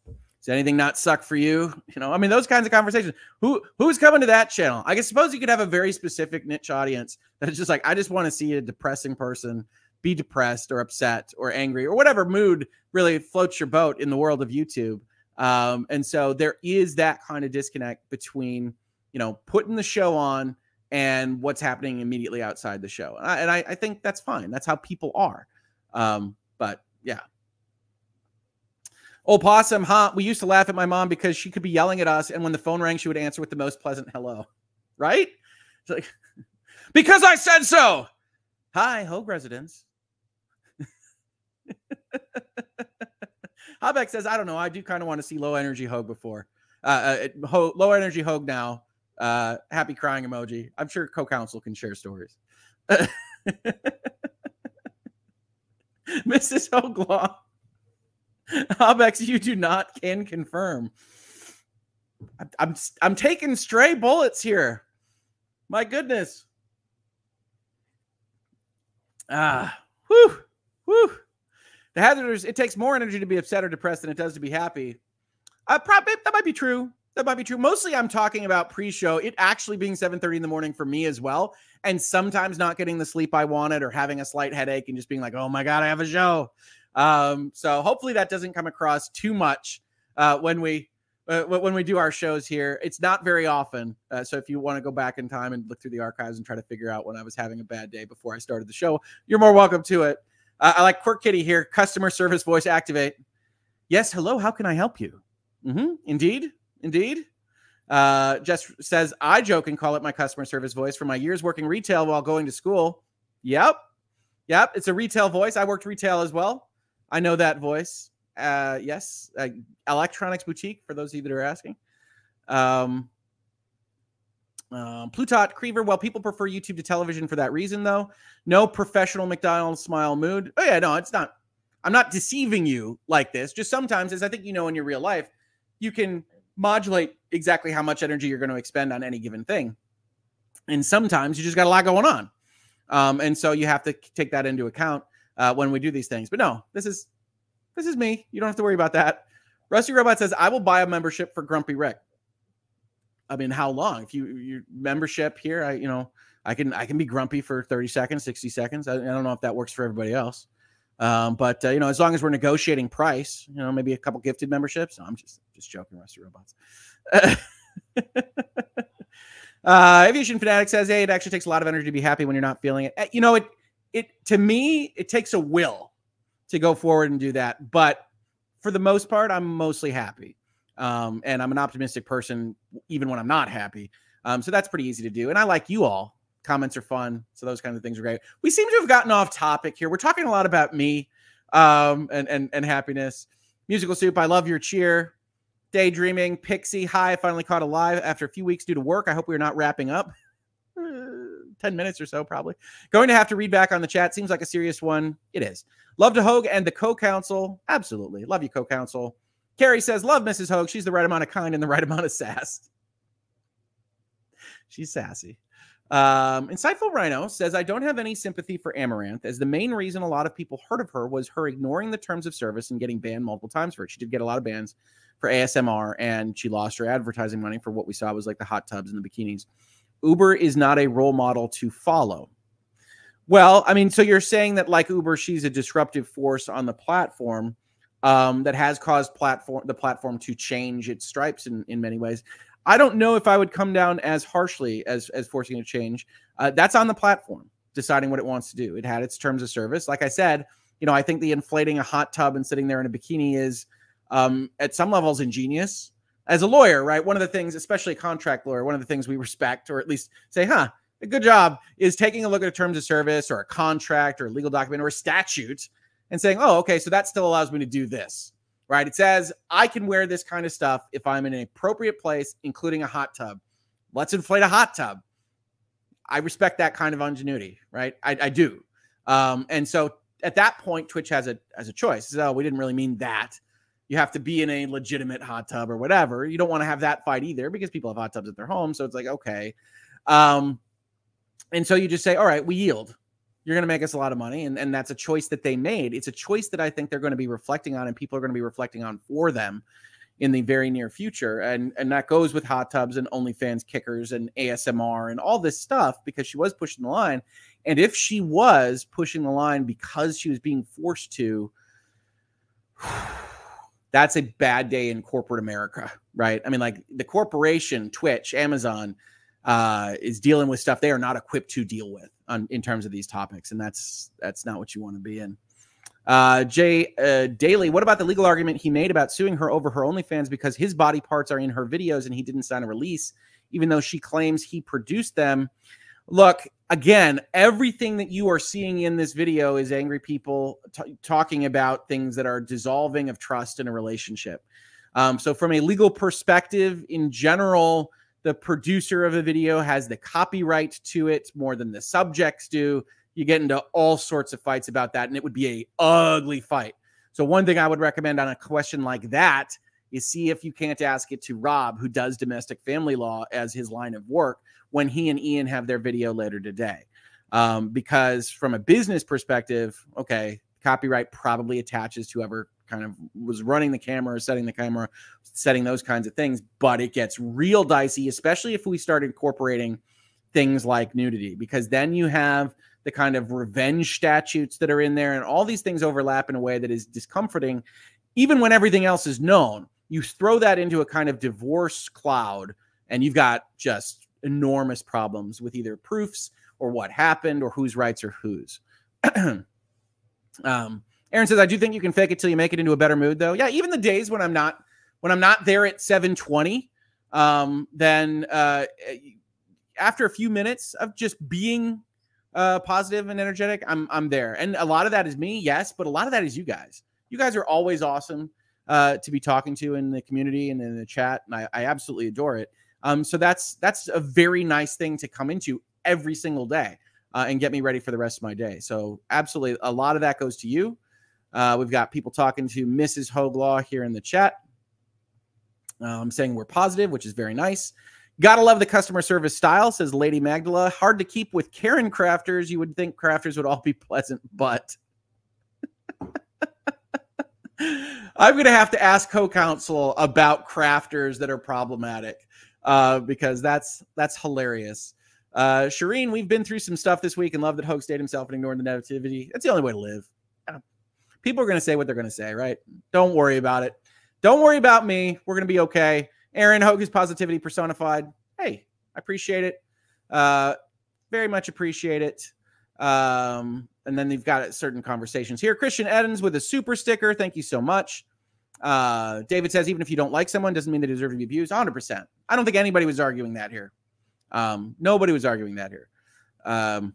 Does anything not suck for you? You know, I mean, those kinds of conversations. Who who's coming to that channel? I guess suppose you could have a very specific niche audience that is just like, I just want to see a depressing person be depressed or upset or angry or whatever mood really floats your boat in the world of YouTube. Um, and so there is that kind of disconnect between, you know, putting the show on and what's happening immediately outside the show. And I, and I, I think that's fine. That's how people are. Um, but yeah. Old possum, huh? We used to laugh at my mom because she could be yelling at us, and when the phone rang, she would answer with the most pleasant hello. Right? It's like, because I said so. Hi, Hoeg residents. Habeck says, I don't know. I do kind of want to see low energy Hoeg before. Uh, uh Ho- low energy Hoeg now. Uh, happy crying emoji. I'm sure co-counsel can share stories. Mrs. HoegLaw. Habex, you do not can confirm. I'm, I'm I'm taking stray bullets here. My goodness. Ah, whew, whew. The hazarders, it takes more energy to be upset or depressed than it does to be happy. Uh, probably that might be true. That might be true. Mostly, I'm talking about pre-show. It actually being 7:30 in the morning for me as well, and sometimes not getting the sleep I wanted or having a slight headache and just being like, "Oh my god, I have a show." Um, so hopefully that doesn't come across too much uh, when we uh, when we do our shows here. It's not very often. Uh, so if you want to go back in time and look through the archives and try to figure out when I was having a bad day before I started the show, you're more welcome to it. Uh, I like Quirk Kitty here. Customer service voice activate. Yes, hello. How can I help you? Mm-hmm. Indeed, indeed. Uh, Jess says I joke and call it my customer service voice for my years working retail while going to school. Yep, yep. It's a retail voice. I worked retail as well. I know that voice. Uh, yes, uh, electronics boutique for those of you that are asking. Um, um, Plutot Creever. Well, people prefer YouTube to television for that reason, though. No professional McDonald's smile mood. Oh yeah, no, it's not. I'm not deceiving you like this. Just sometimes, as I think you know in your real life, you can modulate exactly how much energy you're going to expend on any given thing. And sometimes you just got a lot going on, um, and so you have to take that into account uh, when we do these things. But no, this is this is me. You don't have to worry about that. Rusty Robot says, I will buy a membership for Grumpy Rick. I mean, how long? If you your membership here, I you know, I can I can be grumpy for 30 seconds, 60 seconds. I, I don't know if that works for everybody else. Um, but uh, you know, as long as we're negotiating price, you know, maybe a couple gifted memberships. No, I'm just just joking, Rusty Robots. uh, Aviation Fanatic says, "Hey, it actually takes a lot of energy to be happy when you're not feeling it." Eh, you know, it it to me, it takes a will to go forward and do that. But for the most part, I'm mostly happy. Um, and I'm an optimistic person, even when I'm not happy. Um, so that's pretty easy to do. And I like you all. Comments are fun. So those kinds of things are great. We seem to have gotten off topic here. We're talking a lot about me um, and, and, and happiness. Musical Soup, I love your cheer. Daydreaming, Pixie, hi, finally caught alive after a few weeks due to work. I hope we're not wrapping up. 10 minutes or so, probably. Going to have to read back on the chat. Seems like a serious one. It is. Love to Hoeg and the co counsel. Absolutely. Love you, co counsel. Carrie says, Love Mrs. Hoeg. She's the right amount of kind and the right amount of sass. She's sassy. Um, Insightful Rhino says, I don't have any sympathy for Amouranth, as the main reason a lot of people heard of her was her ignoring the terms of service and getting banned multiple times for it. She did get a lot of bans for ASMR, and she lost her advertising money for what we saw was like the hot tubs and the bikinis. Uber is not a role model to follow. Well, I mean, so you're saying that like Uber, she's a disruptive force on the platform um, that has caused platform the platform to change its stripes in, in many ways. I don't know if I would come down as harshly as as forcing a change. Uh, that's on the platform deciding what it wants to do. It had its terms of service. Like I said, you know, I think the inflating a hot tub and sitting there in a bikini is um, at some levels ingenious as a lawyer, right? One of the things, especially a contract lawyer, one of the things we respect, or at least say, huh, a good job, is taking a look at a terms of service or a contract or a legal document or a statute and saying, oh, okay, so that still allows me to do this, right? It says I can wear this kind of stuff if I'm in an appropriate place, including a hot tub. Let's inflate a hot tub. I respect that kind of ingenuity, right? I, I do. Um, and so at that point, Twitch has a has a choice. So we didn't really mean that you have to be in a legitimate hot tub or whatever. You don't want to have that fight either because people have hot tubs at their home. So it's like, okay. Um, and so you just say, all right, we yield. You're going to make us a lot of money. And, and that's a choice that they made. It's a choice that I think they're going to be reflecting on and people are going to be reflecting on for them in the very near future. And and that goes with hot tubs and OnlyFans kickers and ASMR and all this stuff because she was pushing the line. And if she was pushing the line because she was being forced to, that's a bad day in corporate America, right? I mean, like the corporation, Twitch, Amazon, uh, is dealing with stuff they are not equipped to deal with on, in terms of these topics, and that's that's not what you want to be in. Uh, Jay uh, Daly, what about the legal argument he made about suing her over her OnlyFans because his body parts are in her videos and he didn't sign a release, even though she claims he produced them? Look, again, everything that you are seeing in this video is angry people talking about things that are dissolving of trust in a relationship. Um, so, from a legal perspective, in general, the producer of a video has the copyright to it more than the subjects do you get into all sorts of fights about that, and it would be a ugly fight. So one thing I would recommend on a question like that is see if you can't ask it to Rob, who does domestic family law as his line of work, when he and Ian have their video later today. Um, because from a business perspective, okay, copyright probably attaches to whoever kind of was running the camera, or setting the camera, setting those kinds of things. But it gets real dicey, especially if we start incorporating things like nudity, because then you have the kind of revenge statutes that are in there, and all these things overlap in a way that is discomforting, even when everything else is known. You throw that into a kind of divorce cloud, and you've got just enormous problems with either proofs or what happened or whose rights are whose. um, Aaron says, I do think you can fake it till you make it into a better mood, though. Yeah, even the days when I'm not when I'm not there at 720, um, then uh, after a few minutes of just being uh, positive and energetic, I'm I'm there. And a lot of that is me, yes, but a lot of that is you guys. You guys are always awesome uh, to be talking to in the community and in the chat, and I, I absolutely adore it. Um, so that's that's a very nice thing to come into every single day uh, and get me ready for the rest of my day. So absolutely, a lot of that goes to you. Uh, we've got people talking to Mrs. HoegLaw here in the chat. Um, saying we're positive, which is very nice. Gotta love the customer service style, says Lady Magdala. Hard to keep with Karen crafters. You would think crafters would all be pleasant, but I'm going to have to ask co-counsel about crafters that are problematic uh, because that's that's hilarious. Uh, Shireen, we've been through some stuff this week and love that Hoeg stayed himself and ignored the negativity. That's the only way to live. People are going to say what they're going to say, right? Don't worry about it. Don't worry about me. We're going to be okay. Aaron Hoeg's positivity personified. Hey, I appreciate it. Uh, very much appreciate it. Um, and then they've got certain conversations here. Christian Edens with a super sticker. Thank you so much. Uh, David says, even if you don't like someone, doesn't mean they deserve to be abused. 100%. I don't think anybody was arguing that here. Um, nobody was arguing that here. Um,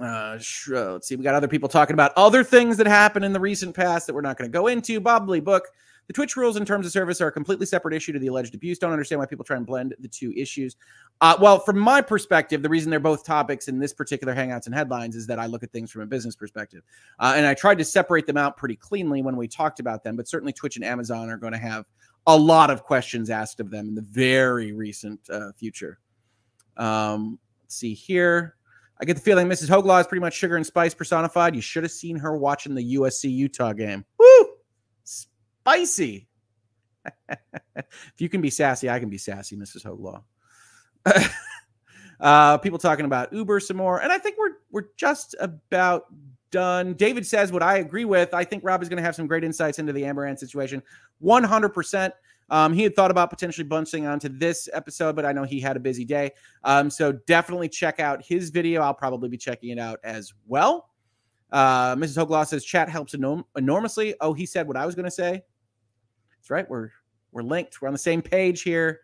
uh, let's see. We got other people talking about other things that happened in the recent past that we're not going to go into. Bobbly Book the Twitch rules and terms of service are a completely separate issue to the alleged abuse. Don't understand why people try and blend the two issues. Uh, well, from my perspective, the reason they're both topics in this particular Hangouts and headlines is that I look at things from a business perspective. Uh, and I tried to separate them out pretty cleanly when we talked about them, but certainly Twitch and Amazon are going to have a lot of questions asked of them in the very recent uh, future. Um, let's see here. I get the feeling Mrs. HoegLaw is pretty much sugar and spice personified. You should have seen her watching the USC Utah game. Woo! Spicy. if you can be sassy, I can be sassy, Mrs. HoegLaw. uh, people talking about Uber some more, and I think we're we're just about done. David says what I agree with. I think Rob is going to have some great insights into the Amouranth situation. One hundred percent. Um, he had thought about potentially bunching onto this episode, but I know he had a busy day. Um, so definitely check out his video. I'll probably be checking it out as well. Uh, Mrs. HoegLaw says chat helps enorm- enormously. Oh, he said what I was going to say. That's right. We're we're linked. We're on the same page here.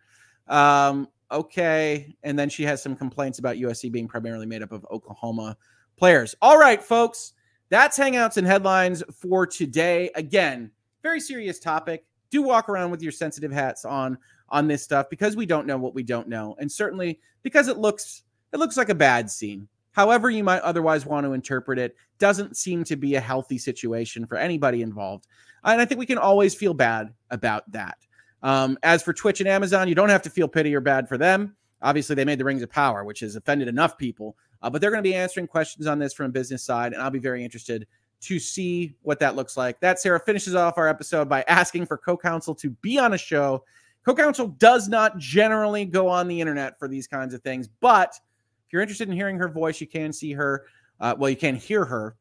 Um, okay. And then she has some complaints about USC being primarily made up of Oklahoma players. All right, folks. That's Hangouts and Headlines for today. Again, very serious topic. Do walk around with your sensitive hats on on this stuff because we don't know what we don't know. And certainly because it looks it looks like a bad scene. However, you might otherwise want to interpret it, doesn't seem to be a healthy situation for anybody involved. And I think we can always feel bad about that. Um, as for Twitch and Amazon, you don't have to feel pity or bad for them. Obviously, they made the Rings of Power, which has offended enough people, uh, but they're going to be answering questions on this from a business side, and I'll be very interested to see what that looks like. That Sarah finishes off our episode by asking for co-counsel to be on a show. Co-counsel does not generally go on the internet for these kinds of things, but if you're interested in hearing her voice, you can see her. Uh, well, you can hear her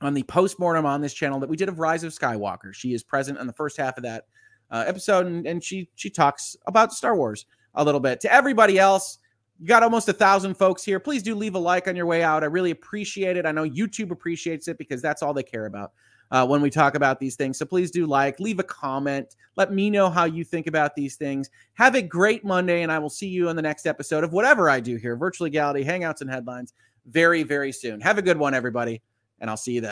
on the postmortem on this channel that we did of Rise of Skywalker. She is present on the first half of that uh, episode, and, and she she talks about Star Wars a little bit. To everybody else, you got almost a thousand folks here. Please do leave a like on your way out. I really appreciate it. I know YouTube appreciates it because that's all they care about uh, when we talk about these things. So please do like, leave a comment, let me know how you think about these things. Have a great Monday, and I will see you on the next episode of whatever I do here, Virtual Legality, Hangouts, and Headlines, very, very soon. Have a good one, everybody, and I'll see you then.